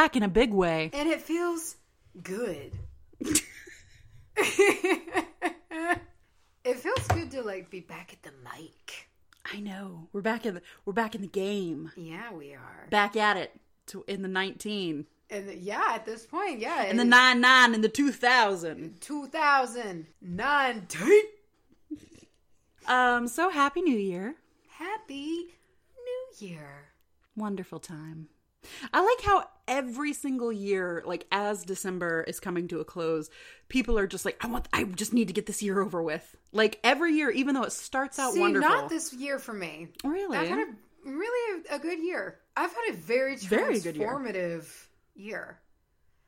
back in a big way. And it feels good. it feels good to like be back at the mic. I know. We're back in the we're back in the game. Yeah, we are. Back at it to, in the 19. And yeah, at this point, yeah. In the 99 in the 2000. 2019. Um so happy new year. Happy New Year. Wonderful time. I like how every single year, like as December is coming to a close, people are just like, I want, I just need to get this year over with. Like every year, even though it starts out See, wonderful. not this year for me. Really? I've had a really a, a good year. I've had a very Very good year. transformative year.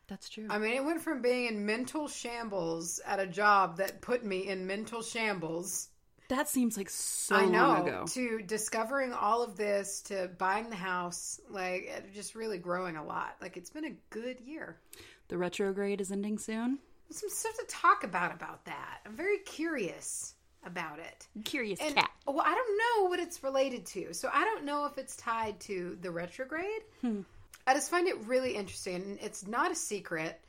That's true. I mean, it went from being in mental shambles at a job that put me in mental shambles. That seems like so I know long ago. to discovering all of this to buying the house, like just really growing a lot. Like it's been a good year. The retrograde is ending soon. Some stuff to talk about about that. I'm very curious about it. Curious And cat. well, I don't know what it's related to, so I don't know if it's tied to the retrograde. Hmm. I just find it really interesting. It's not a secret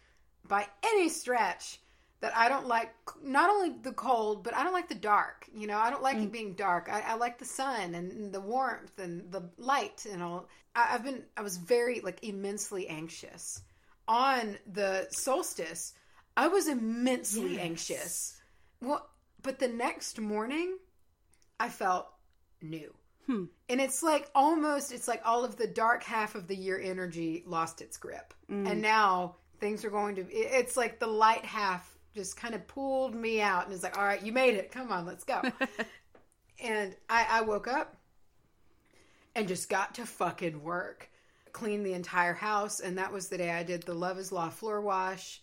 by any stretch that I don't like not only the cold, but I don't like the dark. You know, I don't like it being dark. I, I like the sun and the warmth and the light and all. I, I've been I was very like immensely anxious on the solstice. I was immensely anxious. Well, but the next morning, I felt new. Hmm. And it's like almost, it's like all of the dark half of the year energy lost its grip. Mm. And now things are going to, it- it's like the light half just kind of pulled me out and it's like, all right, you made it. Come on, let's go. and I, I woke up and just got to fucking work. Cleaned the entire house. And that was the day I did the Love is Law floor wash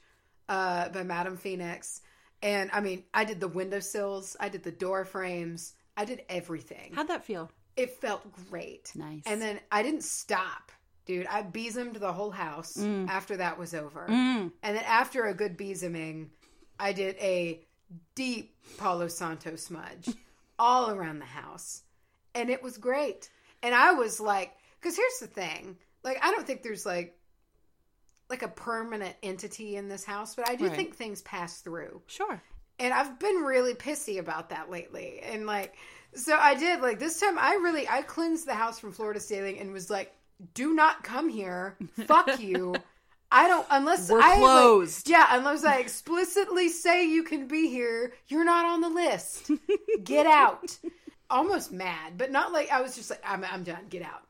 uh, by Madame Phoenix. And I mean, I did the windowsills, I did the door frames, I did everything. How'd that feel? It felt great. Nice. And then I didn't stop, dude. I besomed the whole house Mm. after that was over. And then after a good besoming, I did a deep Palo Santo smudge all around the house. And it was great. And I was like, because here's the thing. Like, I don't think there's like, like a permanent entity in this house, but I do Right. think things pass through. Sure. And I've been really pissy about that lately. And like, so I did like this time. I really I cleansed the house from floor to ceiling and was like, "Do not come here. Fuck you. I don't unless We're I like- closed. yeah, unless I explicitly say you can be here. You're not on the list. Get out." Almost mad, but not like I was just like, "I'm I'm done. Get out."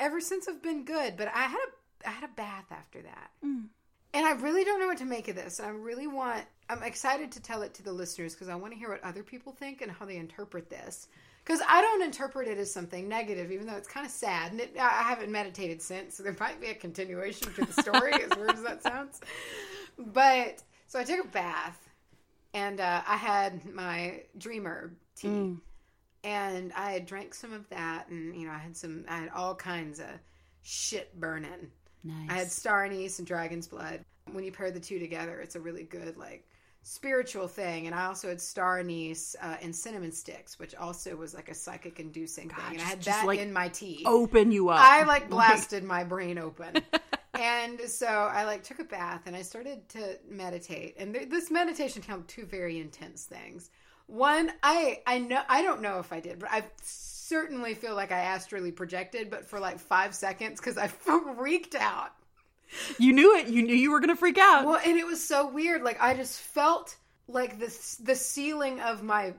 Ever since I've been good, but I had a I had a bath after that. Mm. And I really don't know what to make of this. I really want, I'm excited to tell it to the listeners because I want to hear what other people think and how they interpret this. Because I don't interpret it as something negative, even though it's kind of sad. And it, I haven't meditated since, so there might be a continuation to the story, as weird as that sounds. But, so I took a bath and uh, I had my dreamer tea. And I had drank some of that, and, you know, I had some, I had all kinds of shit burning. Nice. I had star anise and dragon's blood. When you pair the two together, it's a really good like spiritual thing. And I also had star anise uh, and cinnamon sticks, which also was like a psychic inducing thing. And I had that like, in my tea. Open you up. I like blasted my brain open. and so I like took a bath and I started to meditate. And th- this meditation held two very intense things. One, I I know I don't know if I did, but I certainly feel like I astrally projected, but for like five seconds because I freaked out. You knew it. You knew you were going to freak out. Well, and it was so weird. Like I just felt like the the ceiling of my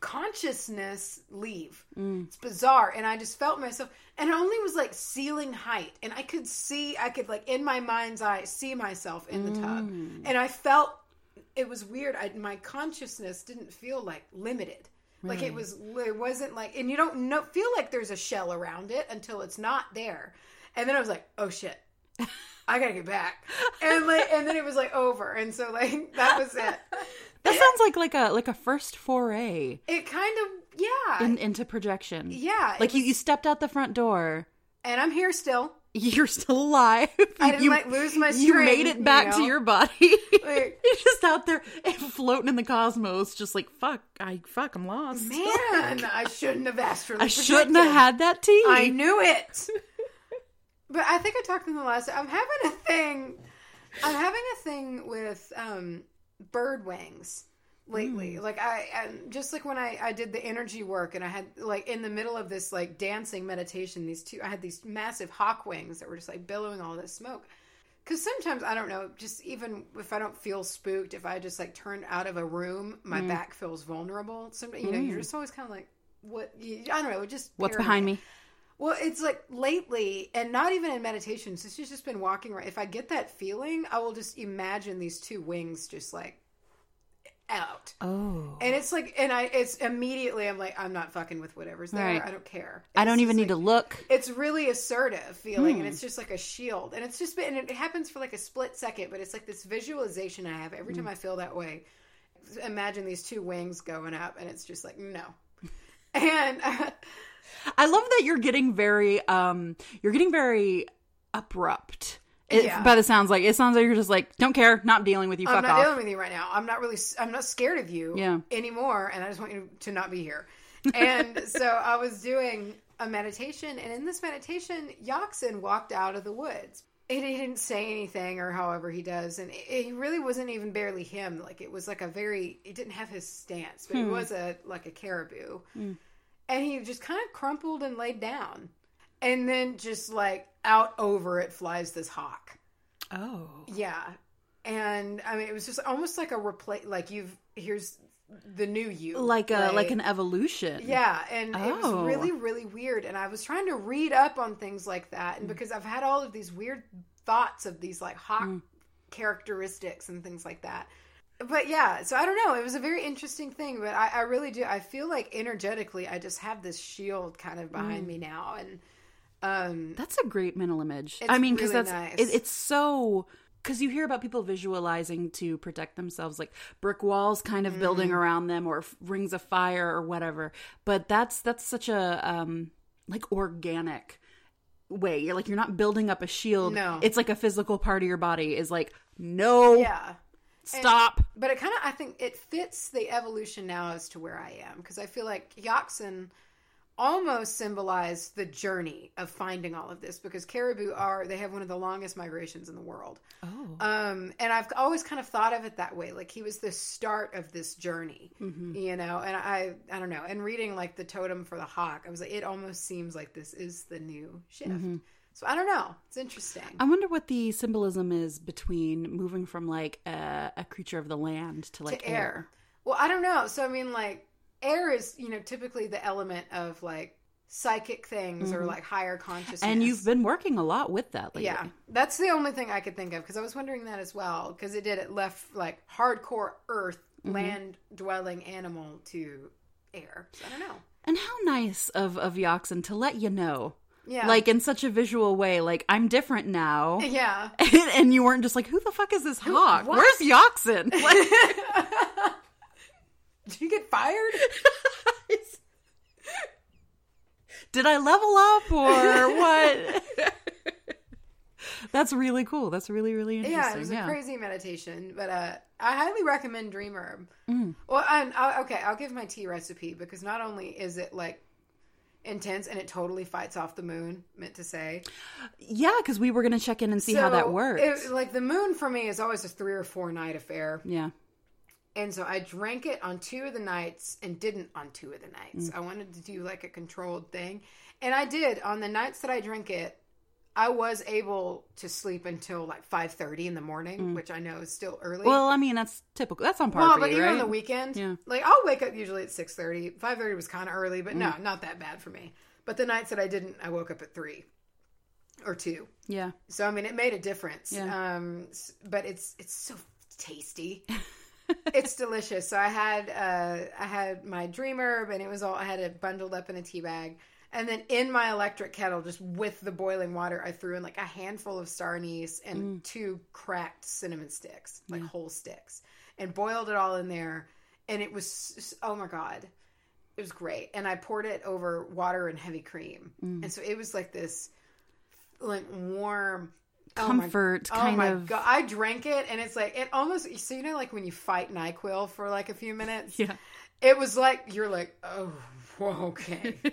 consciousness leave. Mm. It's bizarre, and I just felt myself, and it only was like ceiling height, and I could see, I could like in my mind's eye see myself in the tub, mm. and I felt it was weird. I, my consciousness didn't feel like limited. Like it was, it wasn't like, and you don't know, feel like there's a shell around it until it's not there. And then I was like, oh shit, I gotta get back. And like, and then it was like over. And so like, that was it. that sounds like like a like a first foray It kind of, yeah. in, into projection. yeah. Like you, was- you stepped out the front door. and I'm here still. You're still alive. I didn't you, like lose my You made it back you to your body. Like- You're just out there floating in the cosmos, just like fuck. I fuck. I'm lost. Man, I shouldn't have astrally I shouldn't have had that tea. I knew it. But I think I talked in the last. I'm having a thing. I'm having a thing with um, bird wings lately. Mm. Like I, and just like when I I did the energy work, and I had like in the middle of this like dancing meditation, these two I had these massive hawk wings that were just like billowing all this smoke. Because sometimes I don't know, just even if I don't feel spooked, if I just like turn out of a room, my mm. back feels vulnerable. Some, you know, you're mm. just always kind of like, what? You, I don't know, it just What's paranoid. behind me? Well, it's like lately, and not even in meditations. It's just, just been walking around. If I get that feeling, I will just imagine these two wings just like out, Oh. and it's like, and I, it's immediately, I'm like, I'm not fucking with whatever's there. Right. I don't care. I don't even need to look. It's really assertive feeling, Hmm. and it's just like a shield, and it's just been, and it happens for like a split second, but it's like this visualization I have every Hmm. time I feel that way. Imagine these two wings going up, and it's just like no, and. I love that you're getting very um you're getting very abrupt. It, Yeah. By the sounds like it sounds like you're just like don't care, not dealing with you. I'm Fuck not off. dealing with you right now. I'm not really. I'm not scared of you Yeah. anymore, and I just want you to not be here. And so I was doing a meditation, and in this meditation, Yaxin walked out of the woods. And he didn't say anything, or however he does, and it, it really wasn't even barely him. Like it was like a very. It didn't have his stance, but it was a like a caribou, and he just kind of crumpled and laid down, and then just like out over it flies this hawk. oh. Yeah. And I mean, it was just almost like a replace, like you've, here's the new you. Like a right? like an evolution. Yeah. And it was Oh. really, really weird. And I was trying to read up on things like that. Mm. And because I've had all of these weird thoughts of these like hawk Mm. characteristics and things like that. But yeah, so I don't know. It was a very interesting thing, but I, I really do. I feel like energetically, I just have this shield kind of Mm. behind me now. And, um, That's a great mental image. It's I mean, because really that's nice. it, it's so because you hear about people visualizing to protect themselves, like brick walls kind of building Mm. around them, or f- rings of fire, or whatever. But that's that's such a um like organic way. You're like you're not building up a shield. No. it's like a physical part of your body is like no, yeah. Stop. But it kind of, I think it fits the evolution now as to where I am because I feel like Yaxen almost symbolized the journey of finding all of this because caribou are they have one of the longest migrations in the world. oh, Um, and I've always kind of thought of it that way, like he was the start of this journey, Mm-hmm. you know. And I, I don't know. And reading like the totem for the hawk, I was like, it almost seems like this is the new shift. Mm-hmm. So I don't know. It's interesting. I wonder what the symbolism is between moving from like a, a creature of the land to like to air. Well, I don't know. So I mean, like air is you know typically the element of like psychic things or like higher consciousness. Mm-hmm. And you've been working a lot with that lately. yeah, that's the only thing I could think of because I was wondering that as well because it did it left like hardcore Earth Mm-hmm. land dwelling animal to air. So I don't know. And how nice of of Yaxen to let you know, Yeah, like in such a visual way. Like I'm different now, yeah. and, you weren't just like, who the fuck is this hawk? what? Where's Yoxin? Like, Did you get fired? did I level up or what? That's really cool. That's really really interesting. Yeah, it was a crazy meditation, but uh, I highly recommend Dream Herb. Well, and I, okay, I'll give my tea recipe because not only is it like intense and it totally fights off the moon, meant to say. Yeah, because we were gonna check in and see how that works. it- like the moon for me is always a three or four night affair, yeah. and so I drank it on two of the nights and didn't on two of the nights. Mm. I wanted to do like a controlled thing, and I did on the nights that I drank it. I was able to sleep until like five thirty in the morning, which I know is still early. Mm. Well, I mean that's typical. That's on par Well, but you, even right? on the weekend, Yeah. like I'll wake up usually at 6.30. 5.30 was kind of early, but Mm. no, not that bad for me. But the nights that I didn't, I woke up at 3 or 2. yeah. So, I mean, it made a difference. Yeah. Um, but it's it's so tasty. it's delicious. So I had uh, I had my dream herb, and it was all I had it bundled up in a tea bag. And then in my electric kettle, just with the boiling water, I threw in like a handful of star anise and mm. two cracked cinnamon sticks, like whole sticks, and boiled it all in there. And it was oh my god, it was great. And I poured it over water and heavy cream, mm. and so it was like this, like warm oh my- Comfort Oh my of. god! I drank it, and it's like it almost. So you know, like when you fight Nyquil for like a few minutes. Yeah. It was like you're like, oh, whoa, okay.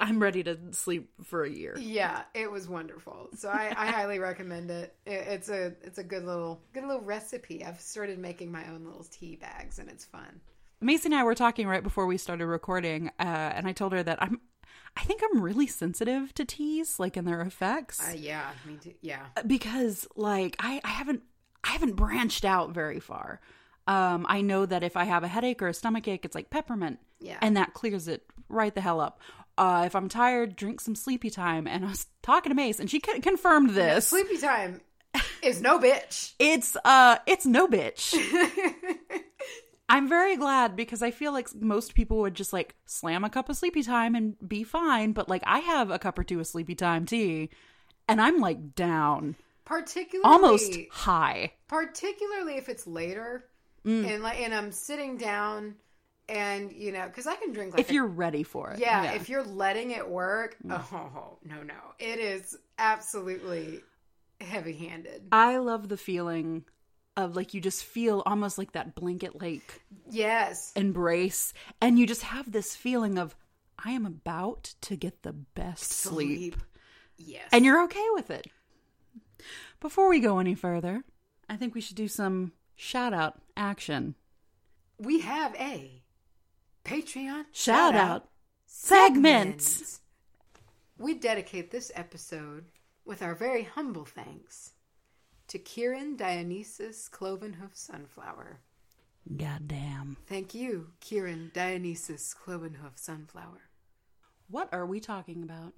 I'm ready to sleep for a year. Yeah, it was wonderful. So I, I highly recommend it. it. It's a it's a good little good little recipe. I've started making my own little tea bags, and it's fun. Macy and I were talking right before we started recording, uh, and I told her that I'm, I think I'm really sensitive to teas, like in their effects, Uh, yeah, me too. Yeah, because like I, I haven't, I haven't branched out very far. Um, I know that if I have a headache or a stomach ache, it's like peppermint, Yeah. and that clears it right the hell up. Uh, if I'm tired, drink some sleepy time. And I was talking to Mace, and she con- confirmed this. sleepy time is no bitch. It's uh, it's no bitch. I'm very glad because I feel like most people would just like slam a cup of sleepy time and be fine. But like I have a cup or two of sleepy time tea and I'm like down, Particularly, almost high. particularly if it's later, Mm. and like, and I'm sitting down, and you know, because I can drink like If a- you're ready for it. yeah, if you're letting it work, mm. oh no, no, it is absolutely heavy-handed. I love the feeling of like you just feel almost like that blanket like Yes, embrace and you just have this feeling of I am about to get the best sleep. yes, and you're okay with it. Before we go any further, I think we should do some shout out action. we have a Patreon Shout out segment. We dedicate this episode with our very humble thanks to Kieran Dionysus Clovenhoof Sunflower. Goddamn. Thank you, Kieran Dionysus Clovenhoof Sunflower. What are we talking about?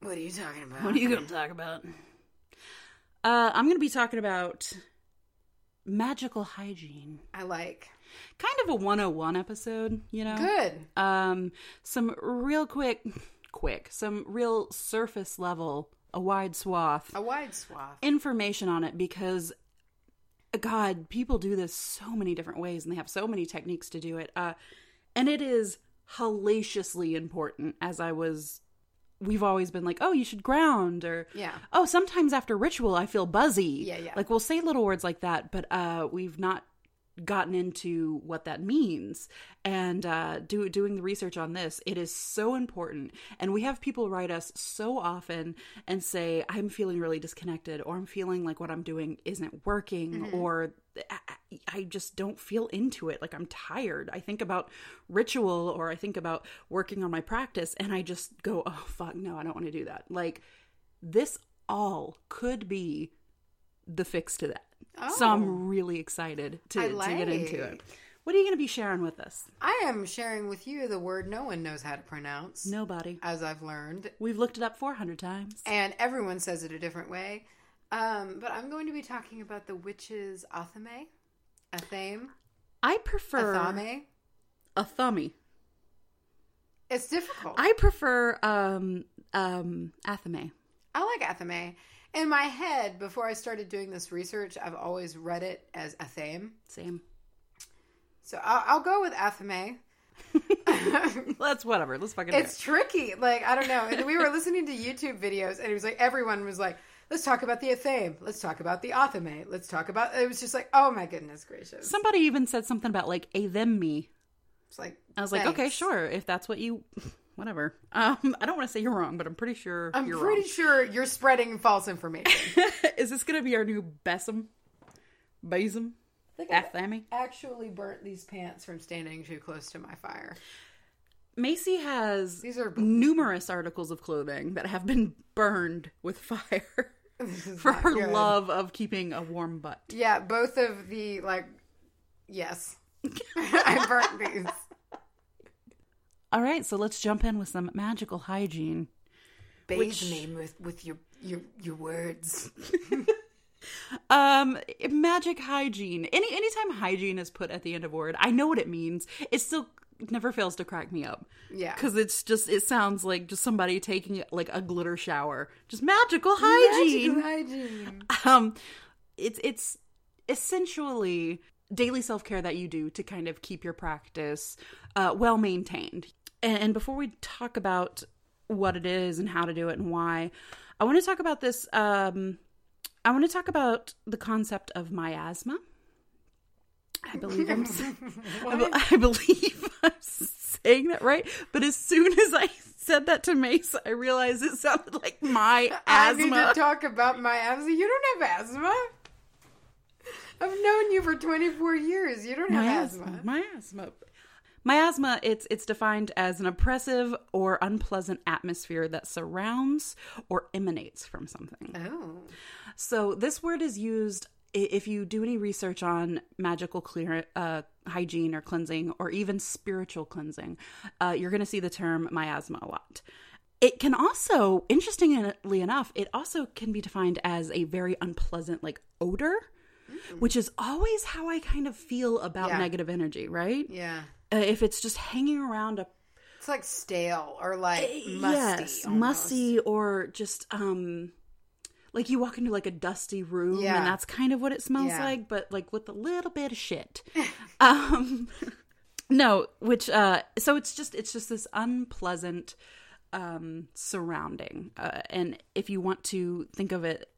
What are you talking about? What are you going to talk about? Uh, I'm going to be talking about magical hygiene. I like. Kind of a 101 episode, you know? Good. um some real quick quick some real surface level a wide swath A wide swath. information on it because god people do this so many different ways and they have so many techniques to do it uh and it is hellaciously important as i was we've always been like oh you should ground or Yeah. oh sometimes after ritual i feel buzzy Yeah, yeah. like we'll say little words like that but uh we've not gotten into what that means and uh do, doing the research on this it is so important and we have people write us so often and say i'm feeling really disconnected or i'm feeling like what i'm doing isn't working or I- I just don't feel into it. Like I'm tired. I think about ritual or I think about working on my practice and I just go, oh, fuck, no, I don't want to do that. Like this all could be the fix to that. So Oh. I'm really excited to, I to get into it. What are you going to be sharing with us? I am sharing with you the word no one knows how to pronounce, Nobody. as I've learned. We've looked it up 400 times. and everyone says it a different way. Um, but I'm going to be talking about the witches Athame, Athame, I prefer Athame. a thummy. It's difficult. I prefer um um athame. I like Athame. In my head, before I started doing this research, I've always read it as Athame. Same. So I'll, I'll go with Athame. Let's whatever. Let's fucking do it. It's tricky. Like, I don't know. And we were listening to YouTube videos, and it was like everyone was like, let's talk about the Athame. Let's talk about the Athame. Let's talk about. It was just like, oh my goodness gracious. Somebody even said something about like a them me. It's like, I was like, okay, sure, if that's what you, whatever. Um, I don't want to say you're wrong, but I'm pretty sure I'm you're pretty sure you're spreading false information. Is this gonna be our new besom, besom, think actually burnt these pants from standing too close to my fire. Macy has These are numerous articles of clothing that have been burned with fire for her good. love of keeping a warm butt. Yeah, both of the like, yes, I burnt these. All right, so let's jump in with some magical hygiene. Bathe Which- me with with your your your words. Um, magic hygiene. Any anytime hygiene is put at the end of a word, I know what it means. It still never fails to crack me up. Yeah. because it's just it sounds like just somebody taking like a glitter shower. Just magical hygiene. Magical hygiene. Um, it's it's essentially daily self care that you do to kind of keep your practice uh, well maintained. And, and before we talk about what it is and how to do it and why, I want to talk about this. Um, I want to talk about the concept of miasma. I believe I'm. I, I believe I'm saying that right. But as soon as I said that to Mace, I realized it sounded like my asthma. I need to talk about my asthma. You don't have asthma. I've known you for 24 years. You don't my have asthma. asthma. My asthma. My asthma, it's it's defined as an oppressive or unpleasant atmosphere that surrounds or emanates from something. Oh. So this word is used if you do any research on magical clear uh, hygiene or cleansing or even spiritual cleansing, uh, you're going to see the term miasma a lot. It can also, interestingly enough, it also can be defined as a very unpleasant like odor, which is always how I kind of feel about Yeah. negative energy, right? Yeah. Uh, if it's just hanging around a It's like stale or like musty. yes, almost. musty or just um like you walk into like a dusty room Yeah. and that's kind of what it smells Yeah. like, but like with a little bit of shit. um no, which uh so it's just it's just this unpleasant um surrounding. Uh, and if you want to think of it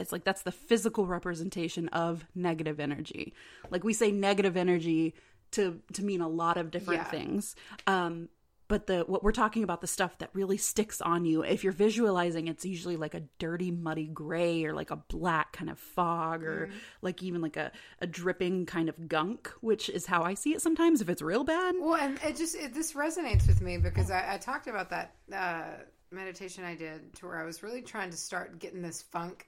it's like that's the physical representation of negative energy. Like we say negative energy to to mean a lot of different Yeah. things. Um but the what we're talking about the stuff that really sticks on you if you're visualizing it's usually like a dirty muddy gray or like a black kind of fog or Mm-hmm. like even like a, a dripping kind of gunk which is how i see it sometimes if it's real bad Well, and it just it, this resonates with me because I, I talked about that uh, meditation I did to where I was really trying to start getting this funk,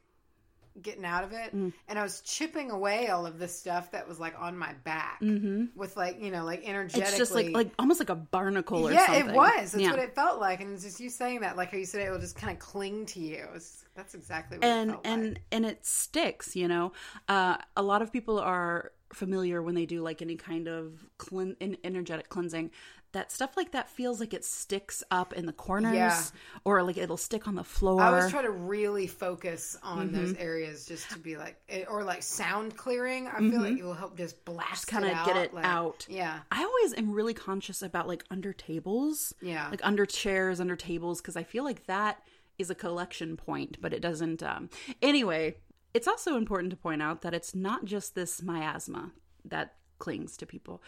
getting out of it, and I was chipping away all of this stuff that was like on my back with like you know like energetically. it's just like like almost like a barnacle or yeah, something it was. That's Yeah. what it felt like, and it's just you saying that, like how you said it will just kind of cling to you. It's, that's exactly what and and like. and it sticks you know uh a lot of people are familiar when they do like any kind of clean energetic cleansing that stuff like that feels like it sticks up in the corners Yeah. or like it'll stick on the floor I always try to really focus on mm-hmm. those areas just to be like, eh, or like sound clearing. I feel mm-hmm. like it will help just blast, kind of get it like- out Yeah, i always am really conscious about like under tables Yeah. like under chairs under tables because i feel like that is a collection point but it doesn't um anyway it's also important to point out that it's not just this miasma that clings to people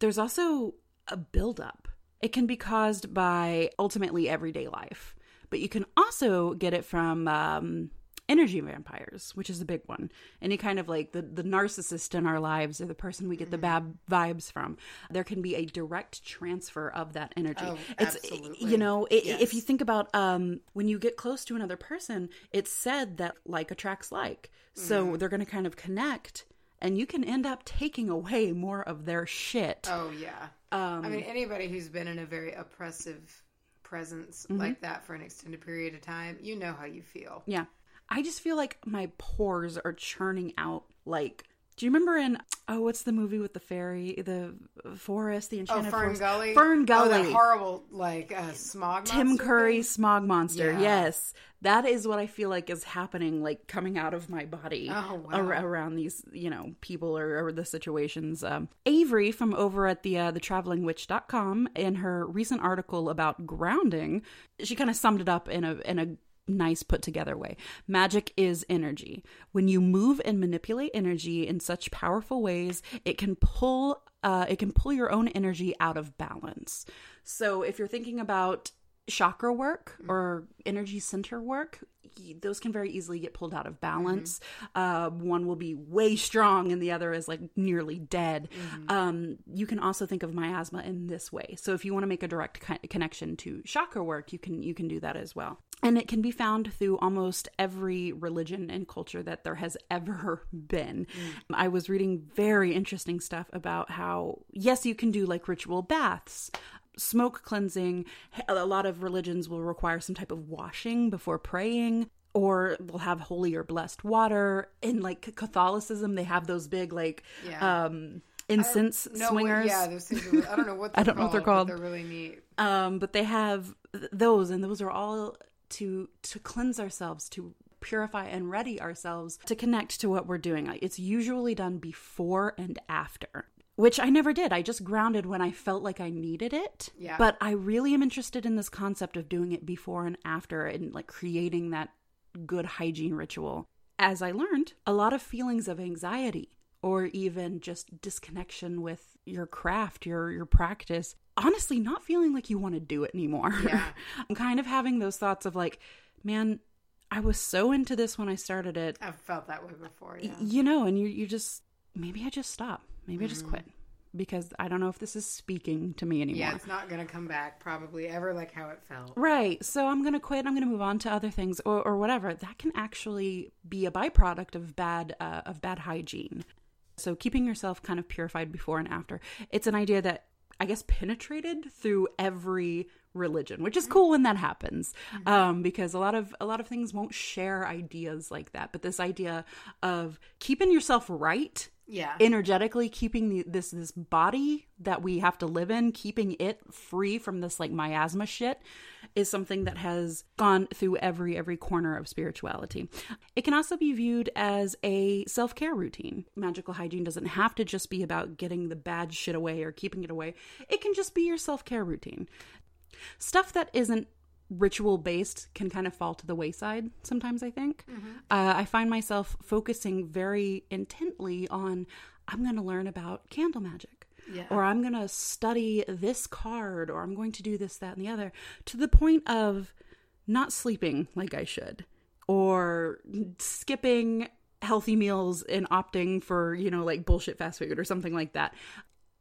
there's also a buildup it can be caused by ultimately everyday life but you can also get it from um energy vampires which is a big one any kind of like the the narcissist in our lives or the person we get the bad vibes from there can be a direct transfer of that energy Oh, it's absolutely. you know i Yes. if you think about um when you get close to another person it's said that like attracts like so Mm-hmm. they're going to kind of connect and you can end up taking away more of their shit Oh yeah. Um, I mean, anybody who's been in a very oppressive presence Mm-hmm. like that for an extended period of time, you know how you feel. Yeah. I just feel like my pores are churning out like do you remember in oh what's the movie with the fairy the forest the Oh, enchanted Fern forest Gully. Fern Oh, Gully that horrible like uh, smog. Tim monster Curry thing? smog monster Yeah. yes that is what I feel like is happening like coming out of my body Oh, wow. ar- around these you know people or, or the situations um, Avery from over at the uh, the travelingwitch.com in her recent article about grounding she kind of summed it up in a in a nice put together way. Magic is energy. When you move and manipulate energy in such powerful ways, it can pull uh, it can pull your own energy out of balance. So if you're thinking about chakra work or energy center work, those can very easily get pulled out of balance. Uh, one will be way strong and the other is like nearly dead. Um, you can also think of miasma in this way. So if you want to make a direct co- connection to chakra work, you can you can do that as well. And it can be found through almost every religion and culture that there has ever been. I was reading very interesting stuff about how yes, you can do like ritual baths smoke cleansing. A lot of religions will require some type of washing before praying. Or they'll have holy or blessed water. In like Catholicism, they have those big like Yeah. um incense swingers. yeah, those things. Are, I don't know what they're I don't know what they're called. They're really neat. um but they have those and those are all to to cleanse ourselves to purify and ready ourselves to connect to what we're doing it's usually done before and after which I never did. I just grounded when I felt like I needed it. Yeah. But I really am interested in this concept of doing it before and after and like creating that good hygiene ritual. As I learned, a lot of feelings of anxiety or even just disconnection with your craft, your your practice, honestly not feeling like you want to do it anymore. Yeah. I'm kind of having those thoughts of like, man, I was so into this when I started it, I've felt that way before. Yeah. you know, and you you just maybe I just stop. Maybe I Mm-hmm. just quit because I don't know if this is speaking to me anymore. Yeah, it's not going to come back probably ever like how it felt. Right. So I'm going to quit. I'm going to move on to other things or, or whatever. That can actually be a byproduct of bad uh, of bad hygiene. So keeping yourself kind of purified before and after. It's an idea that I guess penetrated through every religion, which is cool when that happens. Um, because a lot of a lot of things won't share ideas like that. But this idea of keeping yourself right Yeah. energetically keeping the, this this body that we have to live in keeping it free from this like miasma shit is something that has gone through every every corner of spirituality it can also be viewed as a self-care routine magical hygiene doesn't have to just be about getting the bad shit away or keeping it away it can just be your self-care routine stuff that isn't ritual based can kind of fall to the wayside sometimes i think. Uh, i find myself focusing very intently on i'm going to learn about candle magic. Yeah. or i'm going to study this card or i'm going to do this that and the other to the point of not sleeping like i should or skipping healthy meals and opting for you know like bullshit fast food or something like that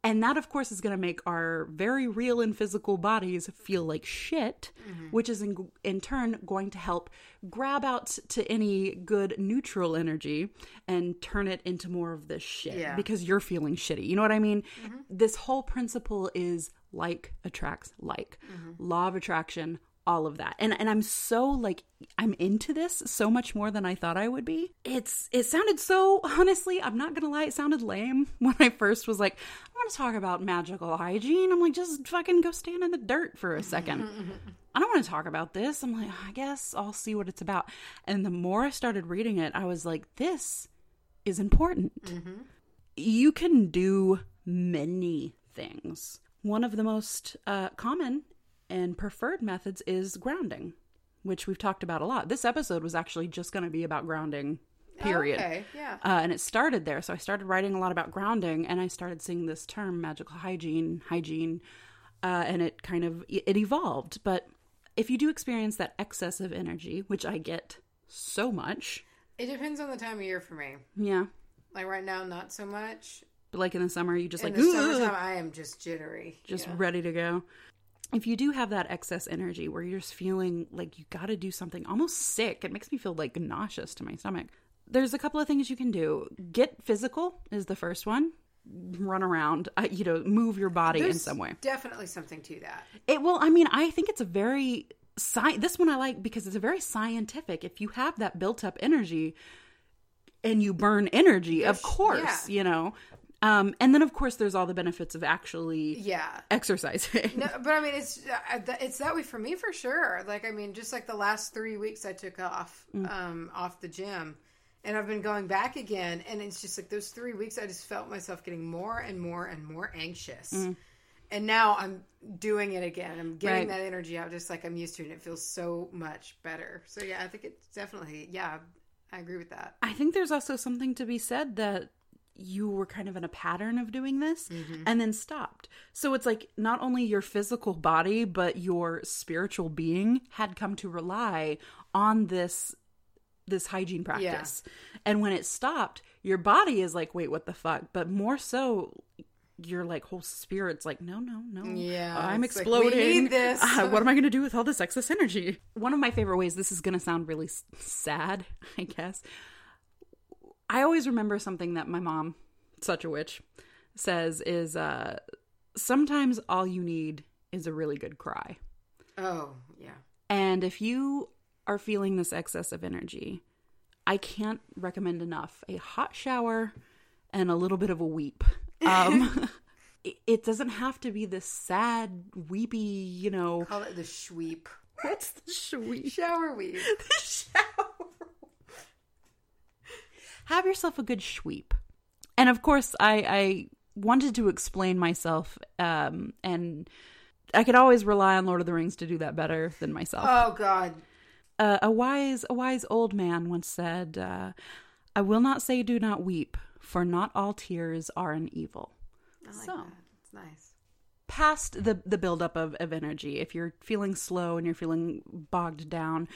and that, of course, is going to make our very real and physical bodies feel like shit, mm-hmm. which is in, in turn going to help grab out to any good neutral energy and turn it into more of this shit Yeah. because you're feeling shitty. You know what I mean? Mm-hmm. This whole principle is like attracts like, mm-hmm. law of attraction, all of that. And and I'm so like I'm into this so much more than I thought I would be. It's it sounded so honestly, I'm not gonna lie, it sounded lame when I first was like, I want to talk about magical hygiene. I'm like, just fucking go stand in the dirt for a second. I don't want to talk about this. I'm like, I guess I'll see what it's about. And the more I started reading it, I was like, this is important. You can do many things. One of the most uh, common and preferred methods is grounding, which we've talked about a lot. This episode was actually just going to be about grounding, period. Okay. Yeah. Uh, and it started there. So I started writing a lot about grounding, and I started seeing this term, magical hygiene, hygiene, uh, and it kind of it evolved. But if you do experience that excess of energy, which I get so much, It depends on the time of year for me. yeah. Like right now, not so much. But like in the summer, you just In like the summertime, I am just jittery. just Yeah. ready to go. If you do have that excess energy where you're just feeling like you got to do something almost sick, it makes me feel like nauseous to my stomach. There's a couple of things you can do. Get physical is the first one. Run around, uh, you know, move your body in some way. Definitely something to that. It will, I mean, I think it's a very sci- this one I like because it's a very scientific. If you have that built up energy and you burn energy, of course, yeah. you know. Um, and then of course there's all the benefits of actually Yeah. exercising. No, but I mean, it's uh, it's that way for me for sure. Like, I mean, just like the last three weeks I took off, Mm. um, off the gym, and I've been going back again, and it's just like those three weeks I just felt myself getting more and more and more anxious, and now I'm doing it again. I'm getting Mm. Right. that energy out, just like I'm used to, and it feels so much better. So yeah, I think it's definitely yeah, I agree with that. I think there's also something to be said that you were kind of in a pattern of doing this and then stopped. So it's like not only your physical body, but your spiritual being had come to rely on this this hygiene practice. And when it stopped, your body is like, wait, what the fuck? But more so your like whole spirit's like, no, no, no. Yeah, I'm like, exploding. need this. Uh, what am I going to do with all this excess energy? One of my favorite ways, this is going to sound really s- sad, I guess. I always remember something that my mom, such a witch, says is uh, sometimes all you need is a really good cry. Oh yeah, And if you are feeling this excess of energy, I can't recommend enough a hot shower and a little bit of a weep. Um, it, doesn't have to be this sad, weepy, you know. call it the sweep, What's the sweet shower weep. The shower? Have yourself a good sweep. And of course, I, I wanted to explain myself, um, and I could always rely on Lord of the Rings to do that better than myself. Oh God, uh, a wise a wise old man once said, uh, "I will not say do not weep, for not all tears are an evil. I like So. that. It's nice. Past the the buildup of, of energy, if you're feeling slow and you're feeling bogged down,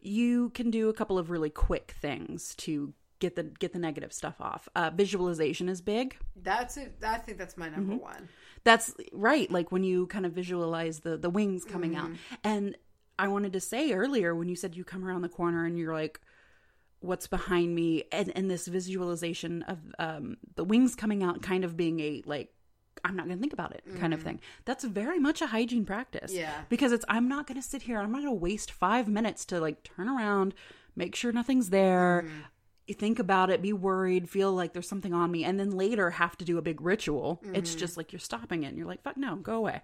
you can do a couple of really quick things to get the get the negative stuff off. Uh, visualization is big. That's it. I think that's my number Mm-hmm. one. That's right. Like when you kind of visualize the the wings coming out. Mm-hmm. And I wanted to say earlier when you said you come around the corner and you're like, "What's behind me?" and and this visualization of um, the wings coming out, kind of being a like. I'm not going to think about it kind of thing. That's very much a hygiene practice. Mm-hmm. Yeah. Because it's, I'm not going to sit here. I'm not going to waste five minutes to like turn around, make sure nothing's there, Mm-hmm. Think about it, be worried, feel like there's something on me, and then later have to do a big ritual. It's Mm-hmm. just like you're stopping it and you're like, fuck no, go away.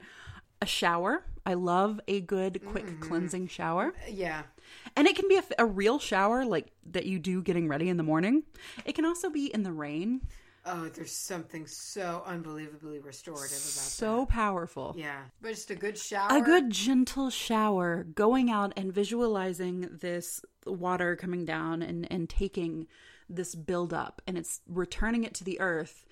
A shower. I love a good, quick Mm-hmm. cleansing shower. Yeah. And it can be a, a real shower, like that you do getting ready in the morning. It can also be in the rain. Oh, there's something so unbelievably restorative about So powerful. Yeah. But just a good shower. A good gentle shower, going out and visualizing this water coming down and, and taking this buildup and it's returning it to the earth.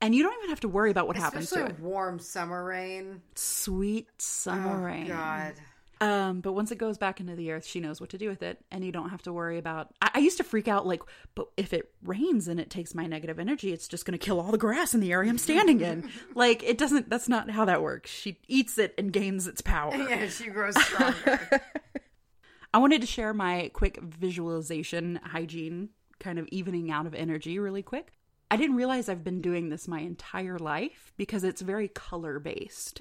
And you don't even have to worry about what happens to it. warm summer rain. Sweet summer Oh, rain. God. Um, but once it goes back into the earth, she knows what to do with it, and you don't have to worry about. I, I used to freak out, like, but if it rains and it takes my negative energy, it's just going to kill all the grass in the area I'm standing in. like, it doesn't. That's not how that works. She eats it and gains its power. Yeah, she grows stronger. I wanted to share my quick visualization hygiene, kind of evening out of energy, really quick. I didn't realize I've been doing this my entire life because it's very color based.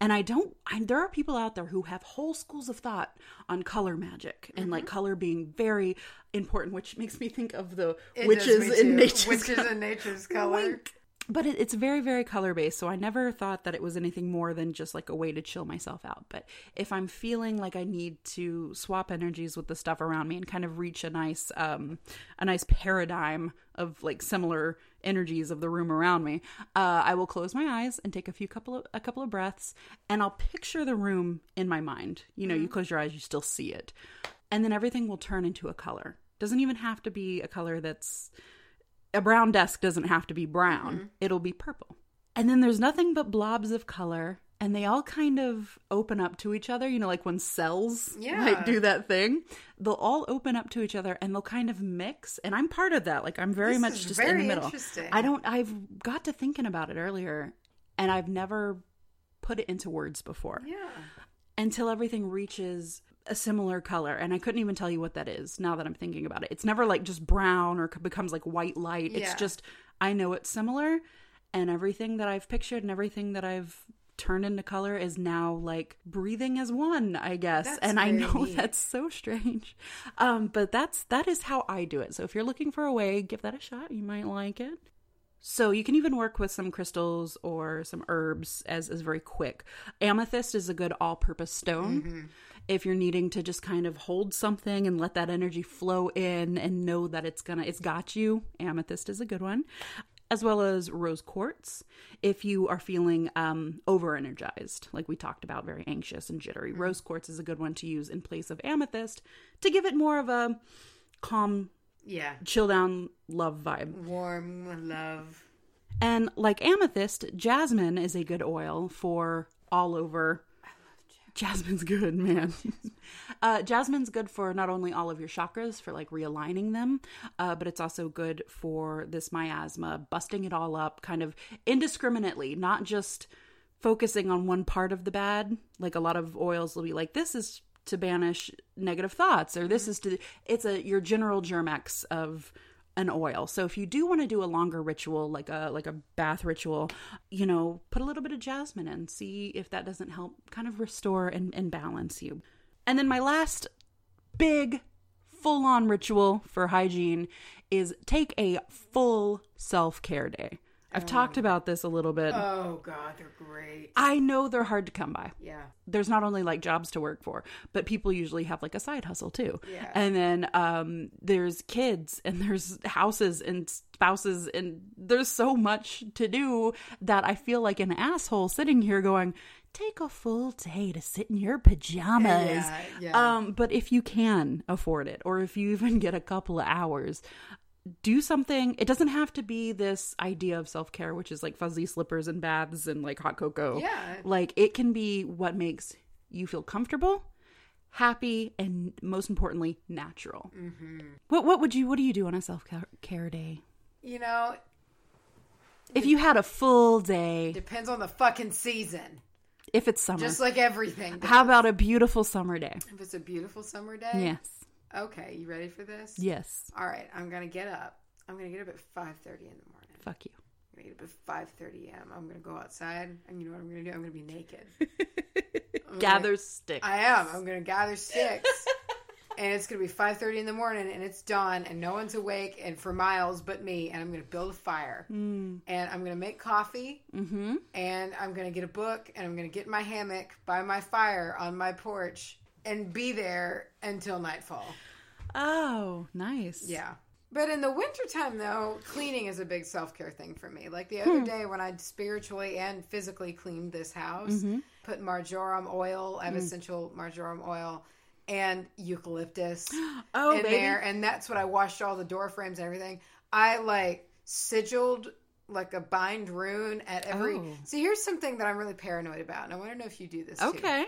And I don't, I, there are people out there who have whole schools of thought on color magic and like color being very important, which makes me think of the It witches in nature's Witches color. in nature's color. Wink. But it, it's very, very color based. So I never thought that it was anything more than just like a way to chill myself out. But if I'm feeling like I need to swap energies with the stuff around me and kind of reach a nice, um, a nice paradigm of like similar energies of the room around me, uh, I will close my eyes and take a few couple of a couple of breaths, and I'll picture the room in my mind. You know, you close your eyes, you still see it, and then everything will turn into a color. Doesn't even have to be a color that's a brown desk doesn't have to be brown. It'll be purple. And then there's nothing but blobs of color and they all kind of open up to each other, you know, like when cells Yeah. like do that thing. They'll all open up to each other and they'll kind of mix and I'm part of that. Like I'm very This much just in the middle. interesting. I don't I've got to thinking about it earlier and I've never put it into words before Yeah. until everything reaches a similar color and i couldn't even tell you what that is now that i'm thinking about it it's never like just brown or becomes like white light it's just i know it's similar and everything that i've pictured and everything that i've turned into color is now like breathing as one i guess That's and i know neat. that's so strange um but that's that is how i do it so if you're looking for a way give that a shot you might like it so you can even work with some crystals or some herbs as is very quick. Amethyst is a good all-purpose stone. If you're needing to just kind of hold something and let that energy flow in and know that it's gonna it's got you, amethyst is a good one. As well as rose quartz. If you are feeling um, over energized, like we talked about, very anxious and jittery, rose quartz is a good one to use in place of amethyst to give it more of a calm, Yeah. chill down love vibe. Warm love. And like amethyst, jasmine is a good oil for all over. Jasmine's good, man. uh, jasmine's good for not only all of your chakras, for like realigning them, uh, but it's also good for this miasma, busting it all up kind of indiscriminately, not just focusing on one part of the bad. Like a lot of oils will be like, this is to banish negative thoughts, or this is to, it's a, your general Germ-X of an oil. So if you do want to do a longer ritual, like a like a bath ritual, you know, put a little bit of jasmine in, see if that doesn't help kind of restore and, and balance you. And then my last big full on ritual for hygiene is take a full self care day. I've talked about this a little bit. Oh God, they're great. I know they're hard to come by Yeah. there's not only like jobs to work for, but people usually have like a side hustle too. Yeah. And then um there's kids and there's houses and spouses and there's so much to do that I feel like an asshole sitting here going, take a full day to sit in your pajamas. Yeah, yeah. Um, but if you can afford it, or if you even get a couple of hours, do something. It doesn't have to be this idea of self care, which is like fuzzy slippers and baths and like hot cocoa. Yeah. Like it can be what makes you feel comfortable, happy, and most importantly, natural. Mm-hmm. What What would you What do you do on a self care day? You know, If you had a full day, depends on the fucking season. if it's summer, Just like everything. how about a beautiful summer day? if it's a beautiful summer day? Yes. Okay, you ready for this? Yes. All right, I'm gonna get up. I'm gonna get up at 5:30 in the morning. Fuck you. I'm gonna get up at 5:30 a.m. I'm gonna go outside, and you know what I'm gonna do? I'm gonna be naked. I'm Gather gonna- sticks. I am. I'm gonna gather sticks, and it's gonna be 5:30 in the morning, and it's dawn, and no one's awake, and for miles but me, and I'm gonna build a fire, and I'm gonna make coffee, Mm-hmm. and I'm gonna get a book, and I'm gonna get in my hammock by my fire on my porch, and be there until nightfall. Oh, nice. Yeah. But in the wintertime, though, cleaning is a big self care thing for me. Like the other hmm. day when I spiritually and physically cleaned this house, mm-hmm. put marjoram oil, I have hmm. essential marjoram oil, and eucalyptus Oh, in baby. there. And that's what I washed all the door frames and everything. I like sigiled like a bind rune at every. Oh. See, here's something that I'm really paranoid about. And I want to know if you do this too Okay.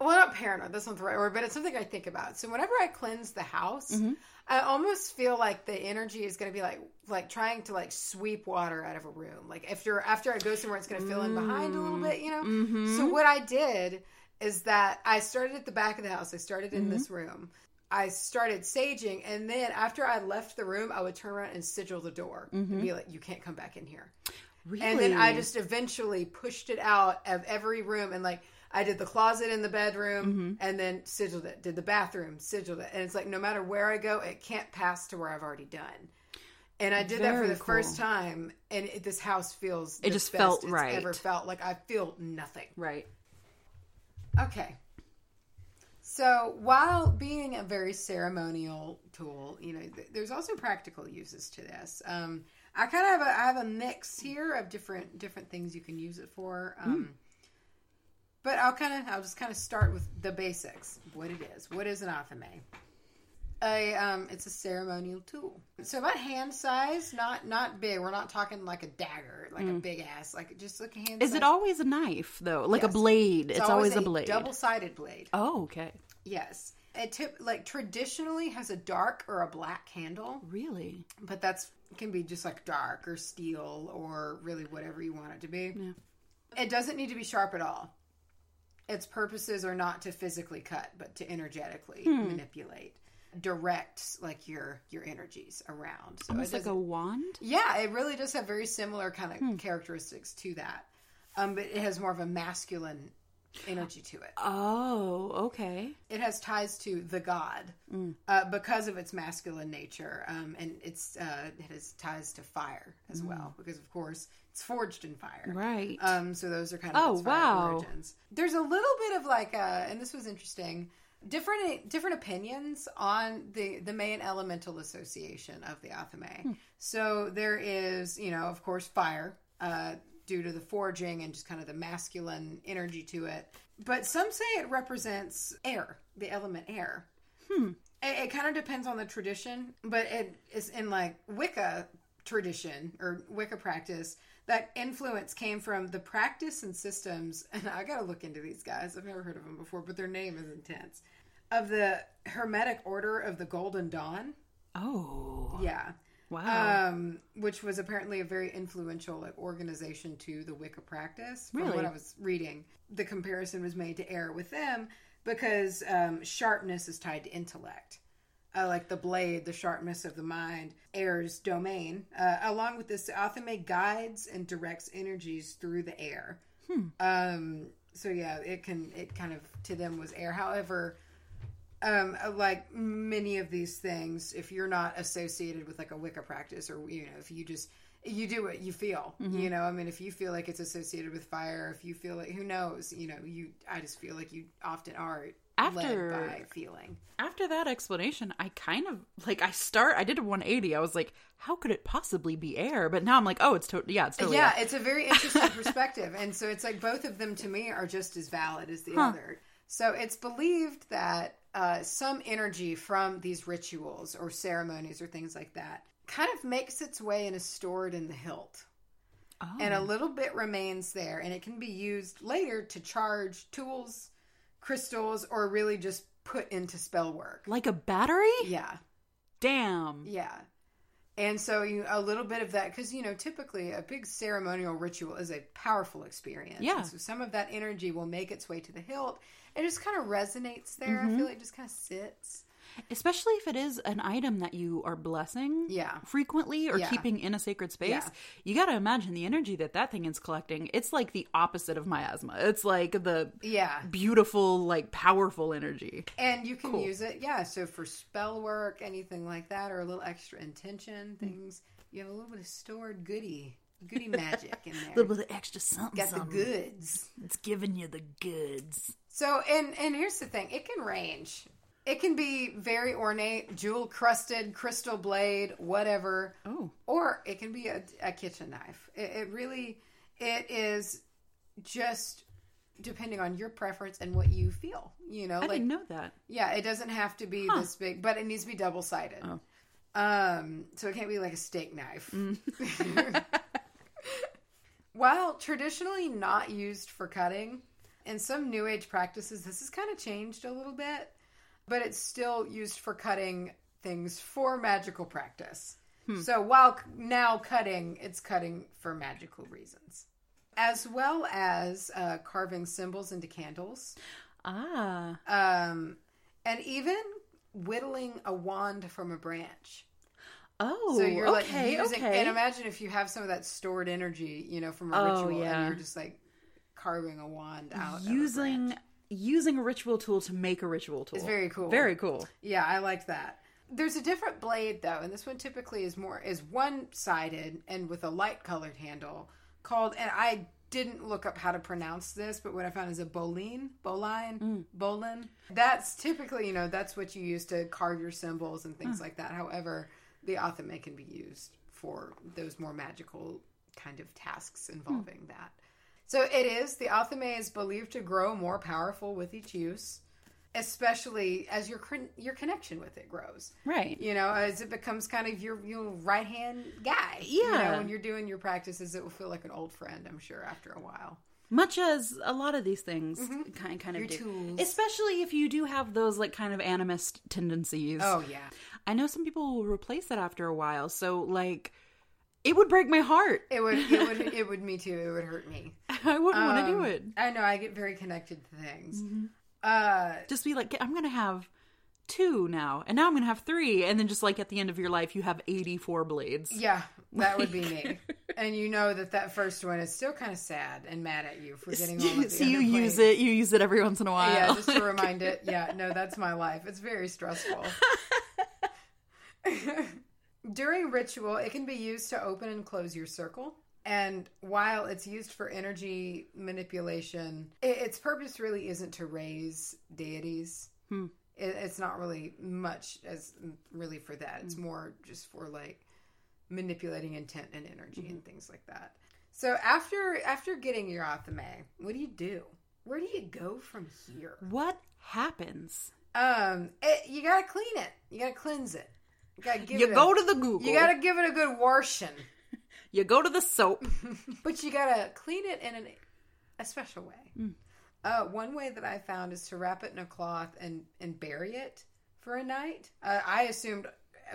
Well, not paranoid. That's not the right word, but it's something I think about. So whenever I cleanse the house, Mm-hmm. I almost feel like the energy is going to be like like trying to like sweep water out of a room. Like after after I go somewhere, it's going to fill in behind a little bit, you know. Mm-hmm. So what I did is that I started at the back of the house. I started in Mm-hmm. this room. I started saging, and then after I left the room, I would turn around and sigil the door and be like, "You can't come back in here." Mm-hmm. Really? And then I just eventually pushed it out of every room and like I did the closet in the bedroom Mm-hmm. and then sigiled it. Did the bathroom, sigiled it. And it's like no matter where I go, it can't pass to where I've already done. And I did that for Very the first time, and it, this house feels It the just best felt it's right. Ever felt like I feel nothing. right. Okay. So while being a very ceremonial tool, you know, th- there's also practical uses to this. Um, I kind of have a, I have a mix here of different different things you can use it for. Um, But I'll kind of I'll just kind of start with the basics. What it is. What is an athame? A um, it's a ceremonial tool. So about hand size, not not big. We're not talking like a dagger, like a big ass, like just like a hand. Is size. it always a knife though? Like Yes. a blade? It's, always, a blade. double sided blade. Oh, okay. Yes. It tip like traditionally has a dark or a black handle, Really? but that's can be just like dark or steel or really whatever you want it to be. Yeah. It doesn't need to be sharp at all. Its purposes are not to physically cut, but to energetically Hmm. manipulate, direct like your your energies around. So it's it like a wand? yeah, it really does have very similar kind of Hmm. characteristics to that. Um, but it has more of a masculine energy to it. Oh, okay. it has ties to the god Mm. uh, because of its masculine nature, um, and it's uh, it has ties to fire as well because of course it's forged in fire. Right. Um, so those are kind of Oh, wow. origins. There's a little bit of like, uh, and this was interesting. Different different opinions on the the main elemental association of the Athame. Hmm. So there is, you know, of course, fire uh, due to the forging and just kind of the masculine energy to it. But some say it represents air, the element air. Hmm. It, it kind of depends on the tradition, but it is in like Wicca tradition or Wicca practice. That influence came from the practice and systems, and I got to look into these guys. I've never heard of them before, but their name is intense. Of the Hermetic Order of the Golden Dawn, oh. yeah, Wow. um, which was apparently a very influential like, organization to the Wicca practice. From Really? what I was reading, the comparison was made to air with them because um, sharpness is tied to intellect. Uh, like the blade, the sharpness of the mind, air's domain. Uh, along with this, Athame guides and directs energies through the air. Um, so yeah, it can it kind of to them was air. However, um, like many of these things, if you're not associated with like a Wicca practice, or you know, if you just you do what you feel, you know. I mean, if you feel like it's associated with fire, if you feel like who knows, you know, you. I just feel like you often are After- feeling. After that explanation, I kind of like I start. I did a 180. I was like, how could it possibly be air? But now I'm like, oh, it's totally yeah, it's totally yeah, air. it's a very interesting perspective, and so it's like both of them to me are just as valid as the other. So it's believed that uh, some energy from these rituals or ceremonies or things like that kind of makes its way and is stored in the hilt. Oh. And a little bit remains there, and it can be used later to charge tools, crystals, or really just put into spell work. like a battery? Yeah, Damn. yeah. And so you a little bit of that because you know typically a big ceremonial ritual is a powerful experience. Yeah. And so some of that energy will make its way to the hilt. It just kind of resonates there. Mm-hmm. I feel like it just kind of sits. Especially if it is an item that you are blessing Yeah. frequently or Yeah. keeping in a sacred space. Yeah. You got to imagine the energy that that thing is collecting. It's like the opposite of miasma. It's like the Yeah. beautiful, like powerful energy. And you can Cool. use it, yeah. So for spell work, anything like that, or a little extra intention Hmm. things, you have a little bit of stored goody, goody magic in there. A little bit of extra something. Got the goods. It's giving you the goods. So, and and here's the thing: it can range. It can be very ornate, jewel crusted, crystal blade, whatever, Oh. or it can be a, a kitchen knife. It, it really, it is just depending on your preference and what you feel. You know, I like didn't know that. yeah, it doesn't have to be Huh. this big, but it needs to be double sided. Oh. Um, so it can't be like a steak knife. Mm. While traditionally not used for cutting, in some new age practices, this has kind of changed a little bit, but it's still used for cutting things for magical practice. Hmm. So while now cutting, it's cutting for magical reasons, as well as uh, carving symbols into candles Ah. um, and even whittling a wand from a branch. Oh, So you're okay, like using, okay. and imagine if you have some of that stored energy, you know, from a Oh, ritual, yeah. and you're just like carving a wand out. using. Using a ritual tool to make a ritual tool. It's very cool. Very cool. yeah, I like that. There's a different blade though, and this one typically is more is one sided and with a light colored handle called. And I didn't look up how to pronounce this, but what I found is a boline, boline, Mm. bolin. That's typically you know that's what you use to carve your symbols and Mm. things like that. However, the athame can be used for those more magical kind of tasks involving Mm. that. So it is the athame is believed to grow more powerful with each use, especially as your your connection with it grows. Right. You know, as it becomes kind of your your right hand guy. You Yeah. know, when you're doing your practices, it will feel like an old friend. I'm sure after a while. Much as a lot of these things kind kind of Mm-hmm. Your do. tools. Especially if you do have those like kind of animist tendencies. Oh yeah, I know some people will replace that after a while. So like it would break my heart. it would it would it would me too. It would hurt me. I wouldn't want to do Um, it. I know. I get very connected to things. Mm-hmm. Uh, Just be like I'm going to have two now and now I'm going to have three and then just like at the end of your life you have 84 blades. yeah, that would be me. And you know that that first one is still kind of sad and mad at you for getting all of the so you use blades. it, you use it every once in a while. Yeah, just to remind it. Yeah, no, that's my life. It's very stressful. During ritual, it can be used to open and close your circle. And while it's used for energy manipulation, i its purpose really isn't to raise deities. Hmm. It, it's not really much as really for that. It's more just for like manipulating intent and energy and things like that. So after after getting your athame, what do you do? Where do you go from here? What happens? Um, it, you gotta clean it. You gotta cleanse it. You You go a, to the Google. You gotta give it a good washing, you go to the soap. but you gotta clean it in an, a special way. Mm. Uh, one way that I found is to wrap it in a cloth and and bury it for a night. Uh, I assumed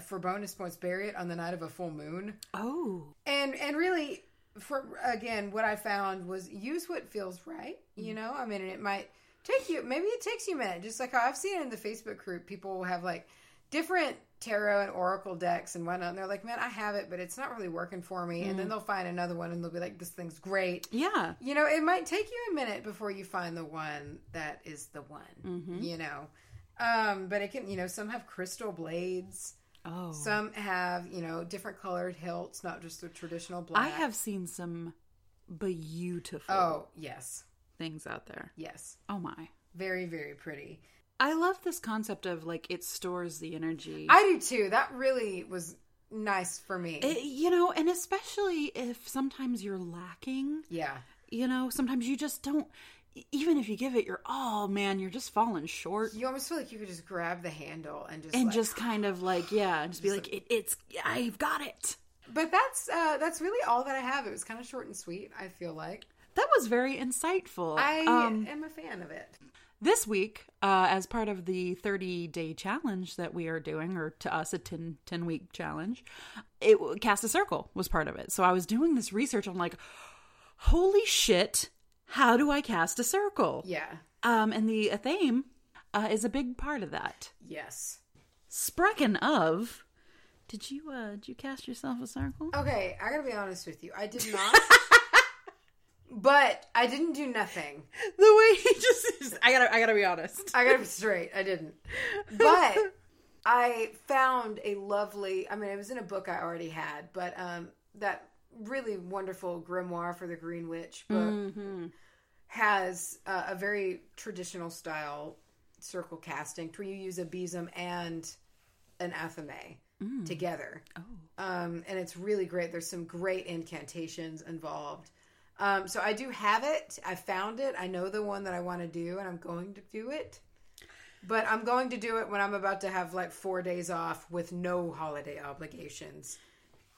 for bonus points, bury it on the night of a full moon. Oh. and and really for again what i found was use what feels right you know i mean it might take you maybe it takes you a minute just like i've seen in the facebook group people have like different tarot and oracle decks and whatnot and they're like man i have it but it's not really working for me Mm. and then they'll find another one and they'll be like this thing's great Yeah. you know it might take you a minute before you find the one that is the one Mm-hmm. you know um but it can you know some have crystal blades Oh. some have, you know, different colored hilts, not just the traditional black. I have seen some beautiful Oh, yes. things out there. Yes. Oh my. Very, very pretty. I love this concept of like it stores the energy. I do too. That really was nice for me. It- you know, and especially if sometimes you're lacking, yeah. you know, sometimes you just don't even if you give it your all, man, you're just falling short. You almost feel like you could just grab the handle and just And like- just kind of like, yeah, just be like, it, it's, I've got it. But that's uh that's really all that I have. It was kind of short and sweet. I feel like That was very insightful. I um, am a fan of it. This week, uh, as part of the 30 day challenge that we are doing, or to us, a 10, 10 week challenge, it Cast a Circle was part of it. So I was doing this research. I'm like, holy shit, how do I cast a circle? Yeah. Um, and the Athame uh, is a big part of that. Yes. Sprechen of, did you uh, did you cast yourself a circle? Okay, I gotta be honest with you. I did not. but I didn't do nothing. The way he just, I gotta I gotta be honest. I gotta be straight. I didn't. But I found a lovely. I mean, it was in a book I already had, but um, that really wonderful grimoire for the Green Witch book Mm-hmm. has uh, a very traditional style circle casting where you use a besom and an athame together. Oh. Um, and it's really great. There's some great incantations involved. Um, so I do have it. I found it. I know the one that I want to do, and I'm going to do it. But I'm going to do it when I'm about to have like four days off with no holiday obligations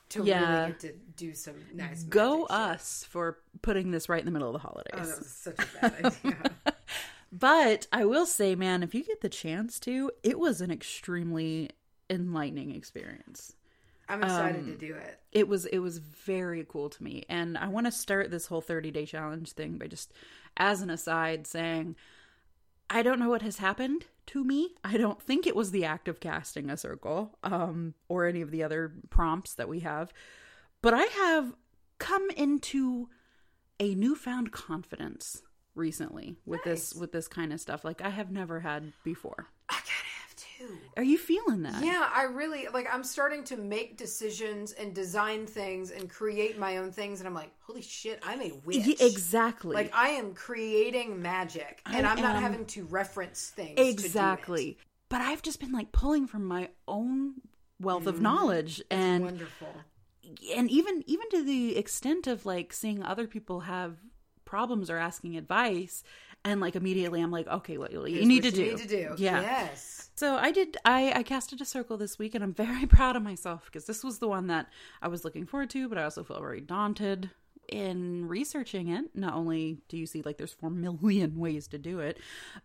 to Yeah. really get to do some nice. Go shit. us for putting this right in the middle of the holidays. Oh, that was such a bad idea. But I will say, man, if you get the chance to, it was an extremely enlightening experience. I'm excited Um, to do it. It was it was very cool to me. And I want to start this whole 30-day challenge thing by just as an aside saying I don't know what has happened to me. I don't think it was the act of casting a circle um or any of the other prompts that we have. But I have come into a newfound confidence recently with this with this kind of stuff like I have never had before. I of have too. Are you feeling that? Yeah, I really like. I'm starting to make decisions and design things and create my own things, and I'm like, holy shit, I'm a witch. Ye- exactly. Like I am creating magic, and I I'm not having to reference things. to do it. exactly. But I've just been like pulling from my own wealth of mm-hmm. knowledge and Wonderful. and even even to the extent of like seeing other people have problems or asking advice and like immediately I'm like okay what you Here's need to what do. Need to do. yeah. Yes. so I did I I casted a circle this week and I'm very proud of myself because this was the one that I was looking forward to but I also felt very daunted in researching it. Not only do you see like there's 4 million ways to do it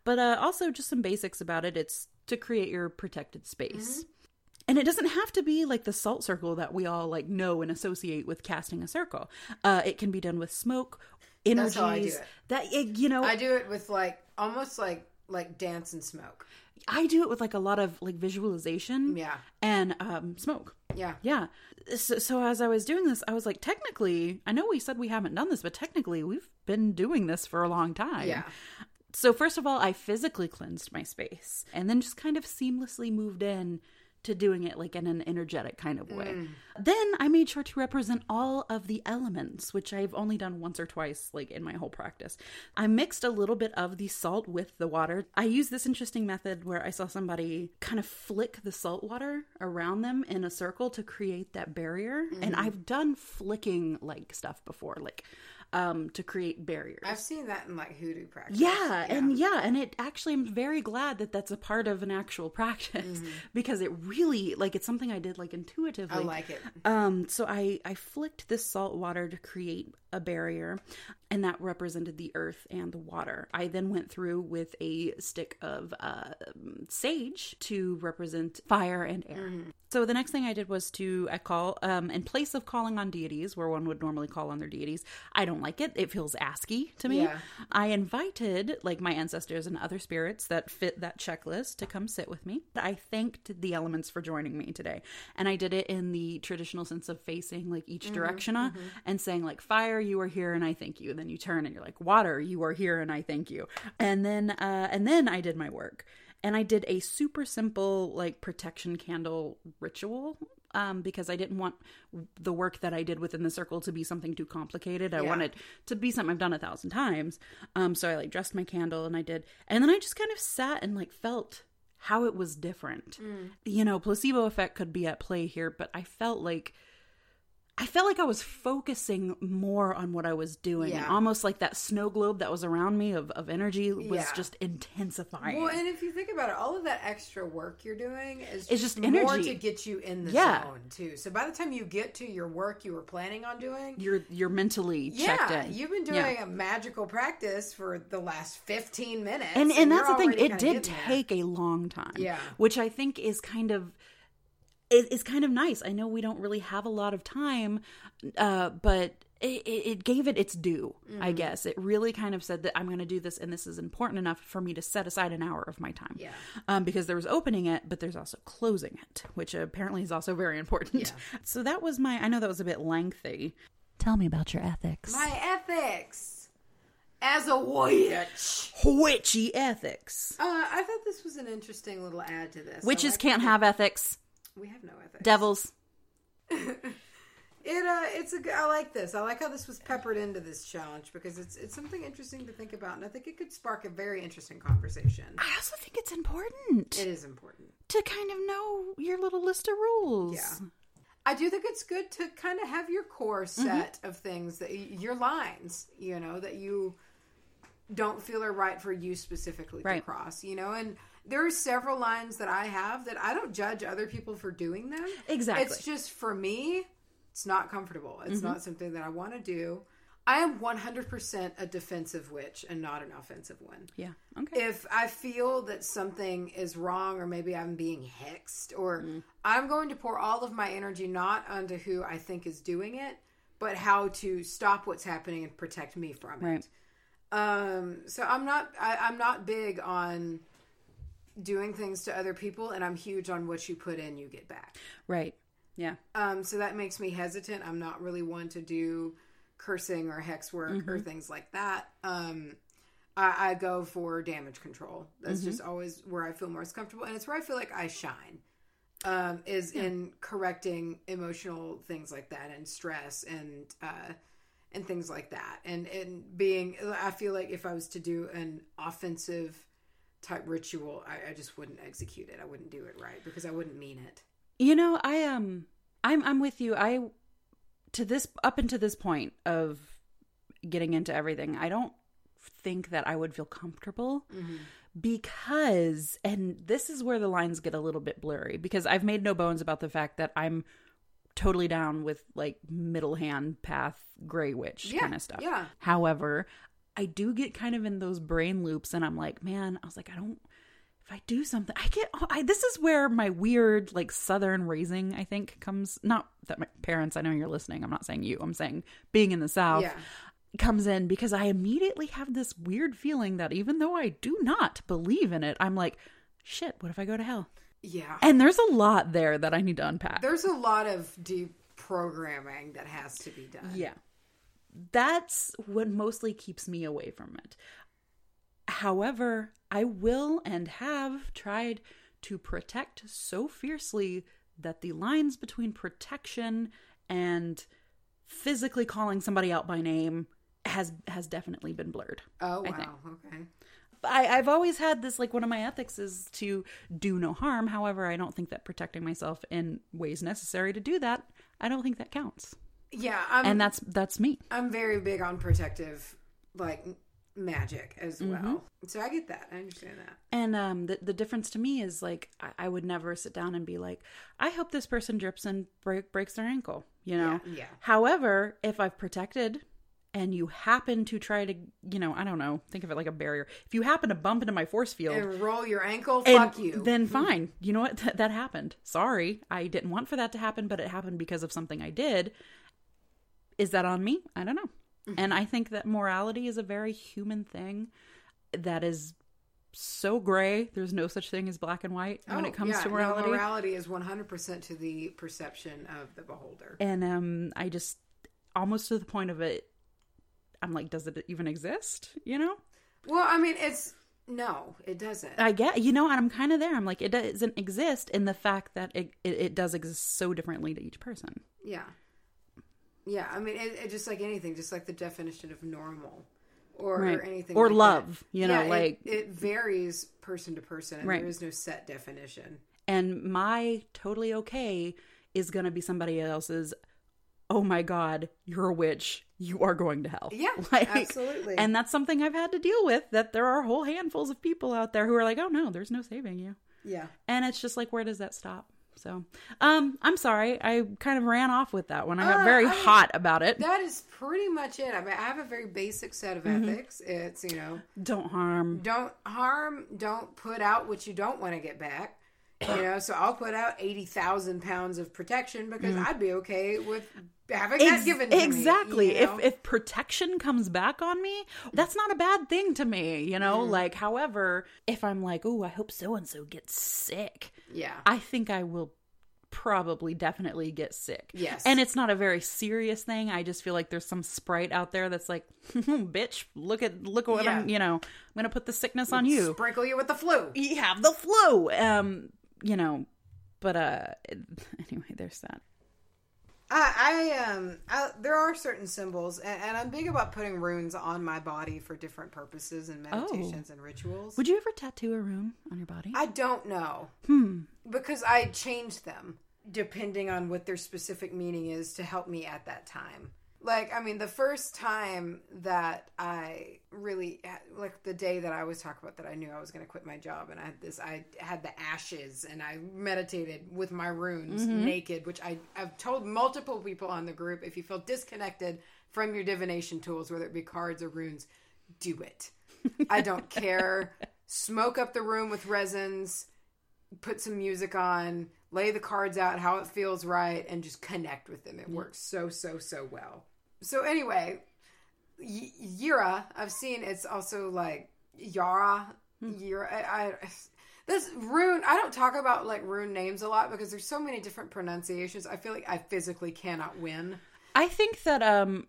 but uh also just some basics about it. It's to create your protected space. And it doesn't have to be like the salt circle that we all like know and associate with casting a circle. Uh it can be done with smoke energies That's how I do it. that it, you know I do it with like almost like like dance and smoke. I do it with like a lot of like visualization Yeah. and um smoke. Yeah. Yeah. So, so as I was doing this, I was like, technically, I know we said we haven't done this, but technically, we've been doing this for a long time. Yeah. So first of all, I physically cleansed my space, and then just kind of seamlessly moved in to doing it like in an energetic kind of way. Mm. Then I made sure to represent all of the elements, which I've only done once or twice like in my whole practice. I mixed a little bit of the salt with the water. I used this interesting method where I saw somebody kind of flick the salt water around them in a circle to create that barrier. And mm. I've done flicking like stuff before, like um to create barriers. I've seen that in like hoodoo practice. Yeah, and yeah, and it actually I'm very glad that that's a part of an actual practice because it really like it's something I did like intuitively. I like it. Um, so I I flicked this salt water to create a barrier, and that represented the earth and the water. I then went through with a stick of uh, sage to represent fire and air. So the next thing I did was to I call um in place of calling on deities where one would normally call on their deities. I don't like it. It feels asky to me. Yeah. I invited like my ancestors and other spirits that fit that checklist to come sit with me. I thanked the elements for joining me today. And I did it in the traditional sense of facing like each direction uh, and saying like fire you are here and I thank you. And then you turn and you're like water you are here and I thank you. And then uh and then I did my work. And I did a super simple like protection candle ritual um, because I didn't want the work that I did within the circle to be something too complicated. I Yeah. wanted to be something I've done a thousand times. Um, so I like dressed my candle and I did, and then I just kind of sat and like felt how it was different. You know, placebo effect could be at play here, but I felt like I felt like I was focusing more on what I was doing. Yeah. Almost like that snow globe that was around me of, of energy was Yeah. just intensifying. Well, and if you think about it, all of that extra work you're doing is It's just more energy. to get you in the Yeah. zone too. So by the time you get to your work you were planning on doing, you're you're mentally checked in. you've been doing a magical practice for the last 15 minutes. and and that's the thing it did getting there. take a long time Yeah. which i think is kind of it is kind of nice. I know we don't really have a lot of time uh but it, it it gave it its due Mm-hmm. i guess. It really kind of said that i'm going to do this and this is important enough for me to set aside an hour of my time. Yeah. um, because there was opening it but there's also closing it which apparently is also very important. So that was my i know that was a bit lengthy. Tell me about your ethics. My ethics. As a witch. witchy ethics. Uh, I thought this was an interesting little add to this. Witches like can't that- have ethics We have no ethics. devils It uh, it's a. I like this. I like how this was peppered into this challenge because it's it's something interesting to think about, and I think it could spark a very interesting conversation. I also think it's important It is important. to kind of know your little list of rules. Yeah. I do think it's good to kind of have your core Mm-hmm. set of things that your lines, you know, that you don't feel are right for you specifically to cross, you know, and there are several lines that I have that I don't judge other people for doing them. Exactly. It's just for me, it's not comfortable. It's Mm-hmm. not something that I want to do. I am 100% a defensive witch and not an offensive one Yeah. Okay. if I feel that something is wrong or maybe I'm being hexed or Mm. I'm going to pour all of my energy not onto who I think is doing it, but how to stop what's happening and protect me from Right. it. Um, so I'm not I, I'm not big on doing things to other people and I'm huge on what you put in you get back. right. Yeah. Um, so that makes me hesitant. I'm not really one to do cursing or hex work or things like that. Um, I, I go for damage control. That's just always where I feel most comfortable, and it's where I feel like I shine. Um, is in correcting emotional things like that and stress and uh, and things like that, and and being. I feel like if I was to do an offensive type ritual, I, I just wouldn't execute it. I wouldn't do it right because I wouldn't mean it. You know, I um I'm I'm with you. I to this up until this point of getting into everything, I don't think that I would feel comfortable because and this is where the lines get a little bit blurry because I've made no bones about the fact that I'm totally down with like middle hand path gray witch Yeah, kind of stuff. yeah. However, I do get kind of in those brain loops and I'm like, man, I was like I don't if I do something, I get. Oh, I, this is where my weird, like Southern raising, I think, comes. Not that my parents. I know you're listening. I'm not saying you. I'm saying being in the South Yeah. comes in because I immediately have this weird feeling that even though I do not believe in it, I'm like, shit. What if I go to hell? Yeah. And there's a lot there that I need to unpack. There's a lot of deep programming that has to be done. Yeah. That's what mostly keeps me away from it. However, I will and have tried to protect so fiercely that the lines between protection and physically calling somebody out by name has has definitely been blurred. Oh I wow. think. Okay. I, I've always had this like one of my ethics is to do no harm. However, I don't think that protecting myself in ways necessary to do that, I don't think that counts. Yeah, I'm And that's that's me. I'm very big on protective like magic as Mm-hmm. well. So I get that. I understand that. And um, the the difference to me is like I, I would never sit down and be like, I hope this person drips and break, breaks their ankle. You know. Yeah, yeah. However, if I've protected, and you happen to try to, you know, I don't know, think of it like a barrier. If you happen to bump into my force field, And roll your ankle, fuck you. then fine. You know what? That, that happened. Sorry, I didn't want for that to happen, but it happened because of something I did. Is that on me? I don't know. Mm-hmm. And I think that morality is a very human thing that is so gray. There's no such thing as black and white when Oh, it comes yeah, to no, morality. morality is 100% to the perception of the beholder. and um, I just almost to the point of it. I'm like, does it even exist? You know? Well, I mean, it's no, it doesn't. I get, you know, and I'm kind of there. I'm like, it doesn't exist in the fact that it, it, it does exist so differently to each person. Yeah. Yeah, I mean, it, it just like anything, just like the definition of normal or, Right. anything. Or like love, that. you know, Yeah, it- like- it, varies person to person, and Right. there is no set definition. And my totally okay is going to be somebody else's oh my god, you're a witch. You are going to hell. Yeah, Like, absolutely. And that's something I've had to deal with that there are whole handfuls of people out there who are like, oh no, there's no saving you. yeah. And it's just like, where does that stop? So, um, I'm sorry. I kind of ran off with that one. I got Uh, very I- hot about it. That is pretty much it. I mean, I have a very basic set of Mm-hmm. ethics. It's, you know, Don't harm. don't harm, don't put out what you don't want to get back. You know, so I'll put out 80,000 pounds of protection because I'd be okay with having that Mm. Given to me, exactly. you know? If if protection comes back on me, that's not a bad thing to me, you know? Mm-hmm. Like, however, if I'm like, oh, I hope so and so gets sick, yeah. I think I will probably definitely get sick. Yes. And it's not a very serious thing. I just feel like there's some sprite out there that's like, bitch, look at look at what Yeah. I'm, you know, I'm going to put the sickness on you. Sprinkle you with the flu. You have the flu. Um, you know, but uh anyway, there's that. I, I um, I, there are certain symbols, and, and I'm big about putting runes on my body for different purposes and meditations and rituals. Would you ever tattoo a rune on your body? I don't know hmm. because I change them depending on what their specific meaning is to help me at that time. Like, I mean, the first time that I really, like the day that I was talking about that I knew I was going to quit my job and I had this, I had the ashes and I meditated with my runes mm-hmm. naked, which I, I've told multiple people on the group if you feel disconnected from your divination tools, whether it be cards or runes, do it. I don't care. Smoke up the room with resins, put some music on, lay the cards out how it feels right, and just connect with them. It works so, so, so well. So, anyway, Y- Yira, I've seen it's also like Yara. Yira. I, I, this rune, I don't talk about like rune names a lot because there's so many different pronunciations. I feel like I physically cannot win. I think that um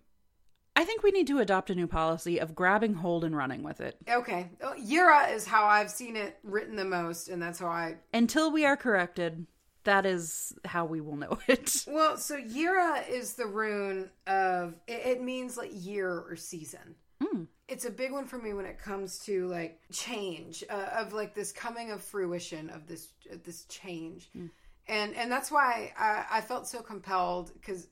I think we need to adopt a new policy of grabbing hold and running with it. Okay. Yira is how I've seen it written the most, and that's how I Until we are corrected, that is how we will know it. Well, so Yira is the rune of it, it means like year or season. Hmm. It's a big one for me when it comes to like change uh, of like this coming of fruition of this this change, Hmm. and and that's why I, I felt so compelled because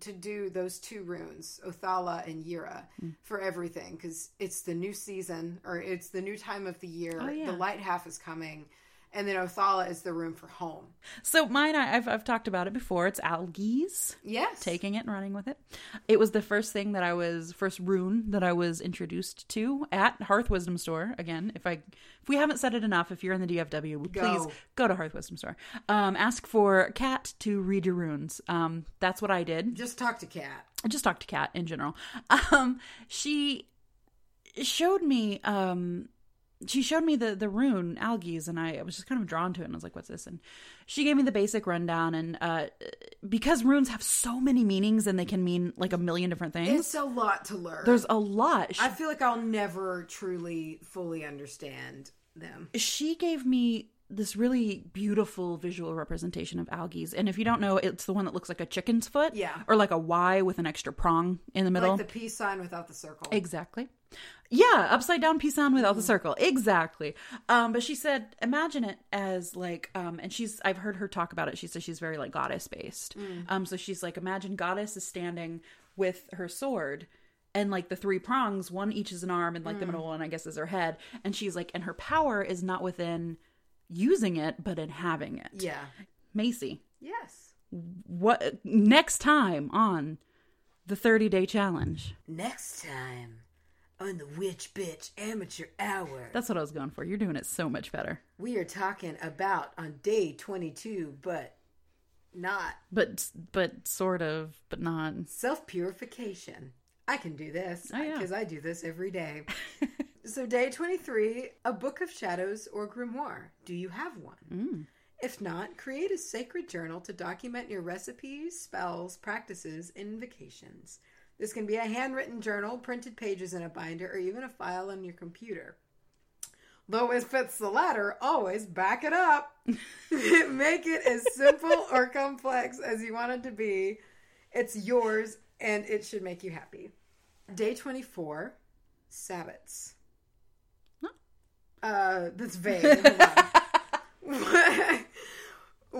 to do those two runes, Othala and Yira, Hmm. for everything because it's the new season or it's the new time of the year. Oh, yeah. The light half is coming, and then Othala is the rune for home. So mine, I, I've I've talked about it before. It's Algiz. Yes, Taking it and running with it. It was the first thing that I was first rune that I was introduced to at Hearth Wisdom Store. Again, if I if we haven't said it enough, if you're in the DFW, Go. please go to Hearth Wisdom Store. Um, ask for Kat to read your runes. Um, that's what I did. Just talk to Kat. I just talk to Kat in general. Um, she showed me um she showed me the the rune Algiz and I, I was just kind of drawn to it and I was like what's this and she gave me the basic rundown and uh because runes have so many meanings and they can mean like a million different things It's a lot to learn. there's a lot she, I feel like I'll never truly fully understand them. she gave me this really beautiful visual representation of Algiz and if you don't know it's the one that looks like a chicken's foot Yeah. or like a y with an extra prong in the middle Like the peace sign without the circle. Exactly. Yeah, upside down peace sign without the circle. Exactly. Um, but she said, imagine it as like, um, and she's, I've heard her talk about it. She says she's very like goddess based. Um, so she's like, imagine goddess is standing with her sword and like the three prongs, one each is an arm and like the middle one, I guess, is her head. And she's like, and her power is not within using it, but in having it. yeah. Macy, Yes. what next time on the 30 day challenge? Next time on the Witch Bitch Amateur Hour, That's what I was going for. You're doing it so much better. we are talking about on day 22, but not but but sort of but not self purification. I can do this Oh, yeah. because I do this every day. so, day 23, a book of shadows or grimoire. Do you have one? Mm. If not, create a sacred journal to document your recipes, spells, practices, and invocations. This can be a handwritten journal, printed pages in a binder, or even a file on your computer. Though if it's the latter, always back it up. Make it as simple or complex as you want it to be. It's yours and it should make you happy. Day 24, Sabbats. Huh? Uh, that's vague.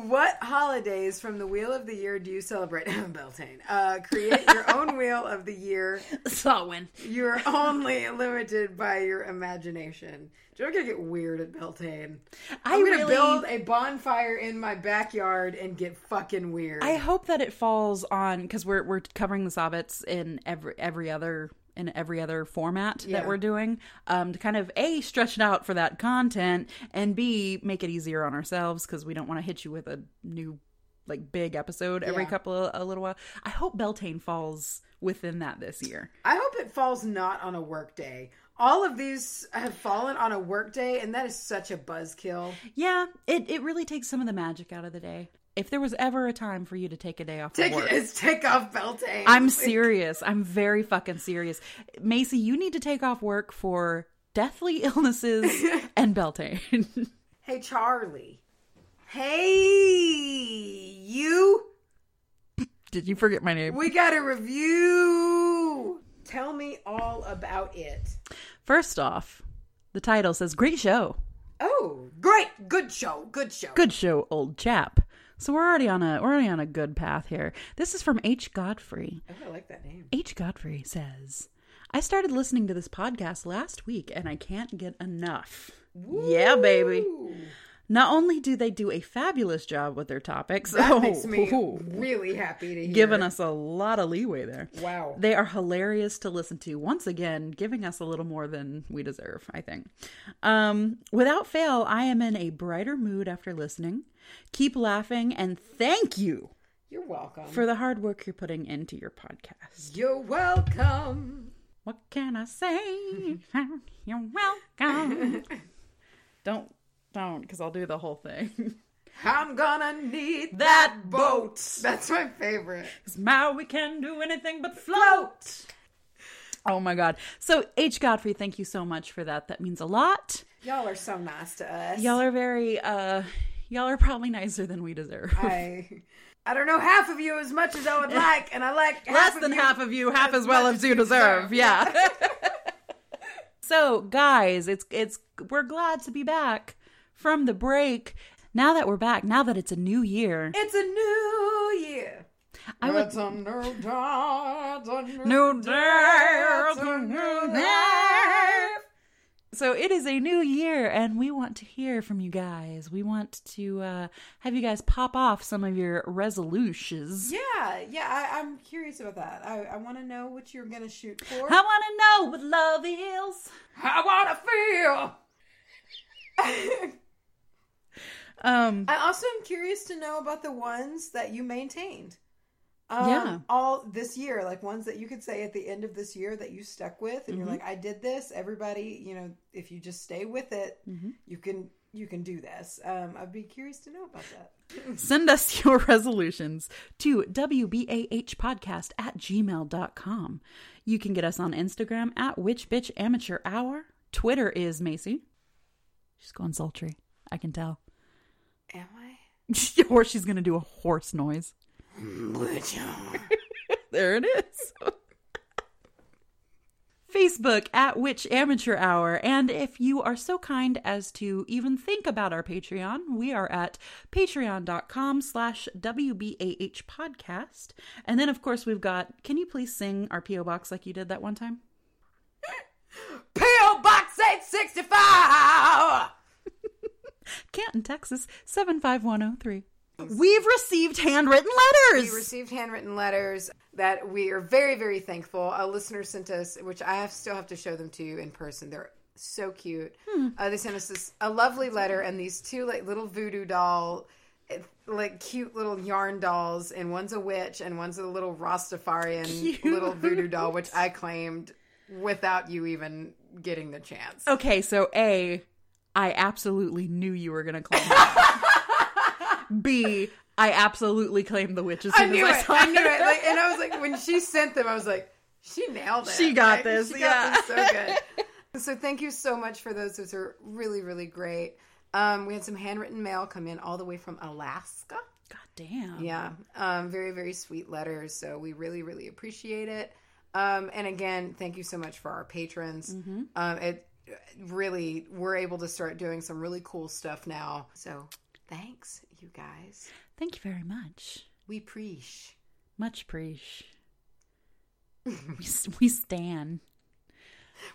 What holidays from the Wheel of the Year do you celebrate? Beltane. Uh, create your own Wheel of the Year. Samhain. You're only limited by your imagination. You're gonna get weird at Beltane. I I'm gonna really- build a bonfire in my backyard and get fucking weird. I hope that it falls on because we're we're covering the Sabbats in every every other in every other format Yeah. that we're doing um, to kind of a stretch it out for that content and b make it easier on ourselves because we don't want to hit you with a new like big episode every Yeah. couple of a little while. I hope Beltane falls within that this year. I hope it falls not on a work day. All of these have fallen on a work day, and that is such a buzzkill. Yeah, it it really takes some of the magic out of the day. If there was ever a time for you to take a day off Take work, is take off Beltane. I'm Like, serious. I'm very fucking serious. Macy, you need to take off work for deathly illnesses and Beltane. Hey Charlye. Hey you. Did you forget my name? We got a review. Tell me all about it. First off, the title says great show. Oh, great. Good show. Good show. Good show, old chap. So we're already on a we're already on a good path here. This is from H Godfrey. Oh, I like that name. H. Godfrey says, I started listening to this podcast last week and I can't get enough. Yeah, baby. Not only do they do a fabulous job with their topics, that oh, makes me ooh, really happy to hear. giving us a lot of leeway there. Wow. They are hilarious to listen to. Once again, giving us a little more than we deserve, I think. Um, without fail, I am in a brighter mood after listening. Keep laughing and thank you You're welcome. for the hard work you're putting into your podcast. You're welcome. What can I say? You're welcome. don't, don't, because I'll do the whole thing. I'm gonna need That boat. That's my favorite. Because now we can do anything but float. Oh my God. So, H. Godfrey, thank you so much for that. That means a lot. Y'all are so nice to us. Y'all are very, uh, y'all are probably nicer than we deserve. I I don't know half of you as much as I would like, and I like Less half than of you half of you, half as, as well as you deserve. deserve. Yeah. so, guys, it's it's we're glad to be back from the break. Now that we're back, now that it's a new year, It's a new year. I would It's a new day. It's a new, day, It's a new day. Life. So it is a new year, and we want to hear from you guys. We want to uh, have you guys pop off some of your resolutions. Yeah, yeah. I, I'm curious about that. I, I want to know what you're gonna shoot for. I want to know what love is. I want to feel. Um, I also am curious to know about the ones that you maintained. Um, Yeah. All this year, like ones that you could say at the end of this year that you stuck with, and Mm-hmm. you're like, I did this. Everybody, you know, if you just stay with it, Mm-hmm. you can you can do this. Um, I'd be curious to know about that. send us your resolutions to wbahpodcast at gmail.com. You can get us on Instagram at Witch Bitch Amateur Hour. Twitter is Macy. She's going sultry. I can tell. Am I? or she's going to do a horse noise. There it is. Facebook at Witch Amateur Hour. And if you are so kind as to even think about our Patreon, we are at patreon.com slash WBAH podcast. And then, of course, we've got, can you please sing our P.O. Box like you did that one time? PO Box eight sixty five. Canton, Texas, 75103. We've received handwritten letters. We received handwritten letters that we are very, very thankful. A listener sent us, which I have still have to show them to you in person. They're so cute. Uh, they sent us this a lovely letter and these two like little voodoo doll, eh, like cute little yarn dolls, and one's a witch and one's a little Rastafarian Cute. little voodoo doll, which I claimed without you even getting the chance. Okay, so A, I absolutely knew you were going to claim that. B, I absolutely claimed the witch as I knew as I it. saw I knew it. Like, and I was like, when she sent them, I was like, she nailed it. She got Like, this, She yeah. got this so good. so thank you so much for those. Those are really, really great. Um, we had some handwritten mail come in all the way from Alaska. God damn. Yeah, um, very, very sweet letters. So we really, really appreciate it. Um, and again, thank you so much for our patrons. Um, it really, we're able to start doing some really cool stuff now. So Thanks, you guys. Thank you very much. We preach. Much preach. we, we stan.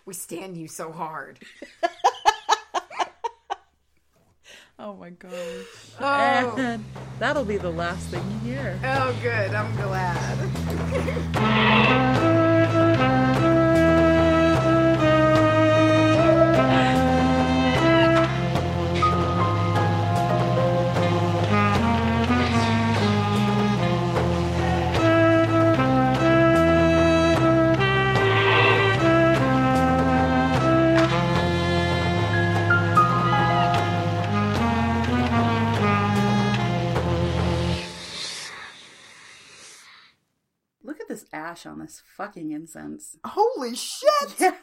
We stand you so hard. Oh my gosh. Oh. And that'll be the last thing you hear. Oh, good. I'm glad. on this fucking incense. Holy shit!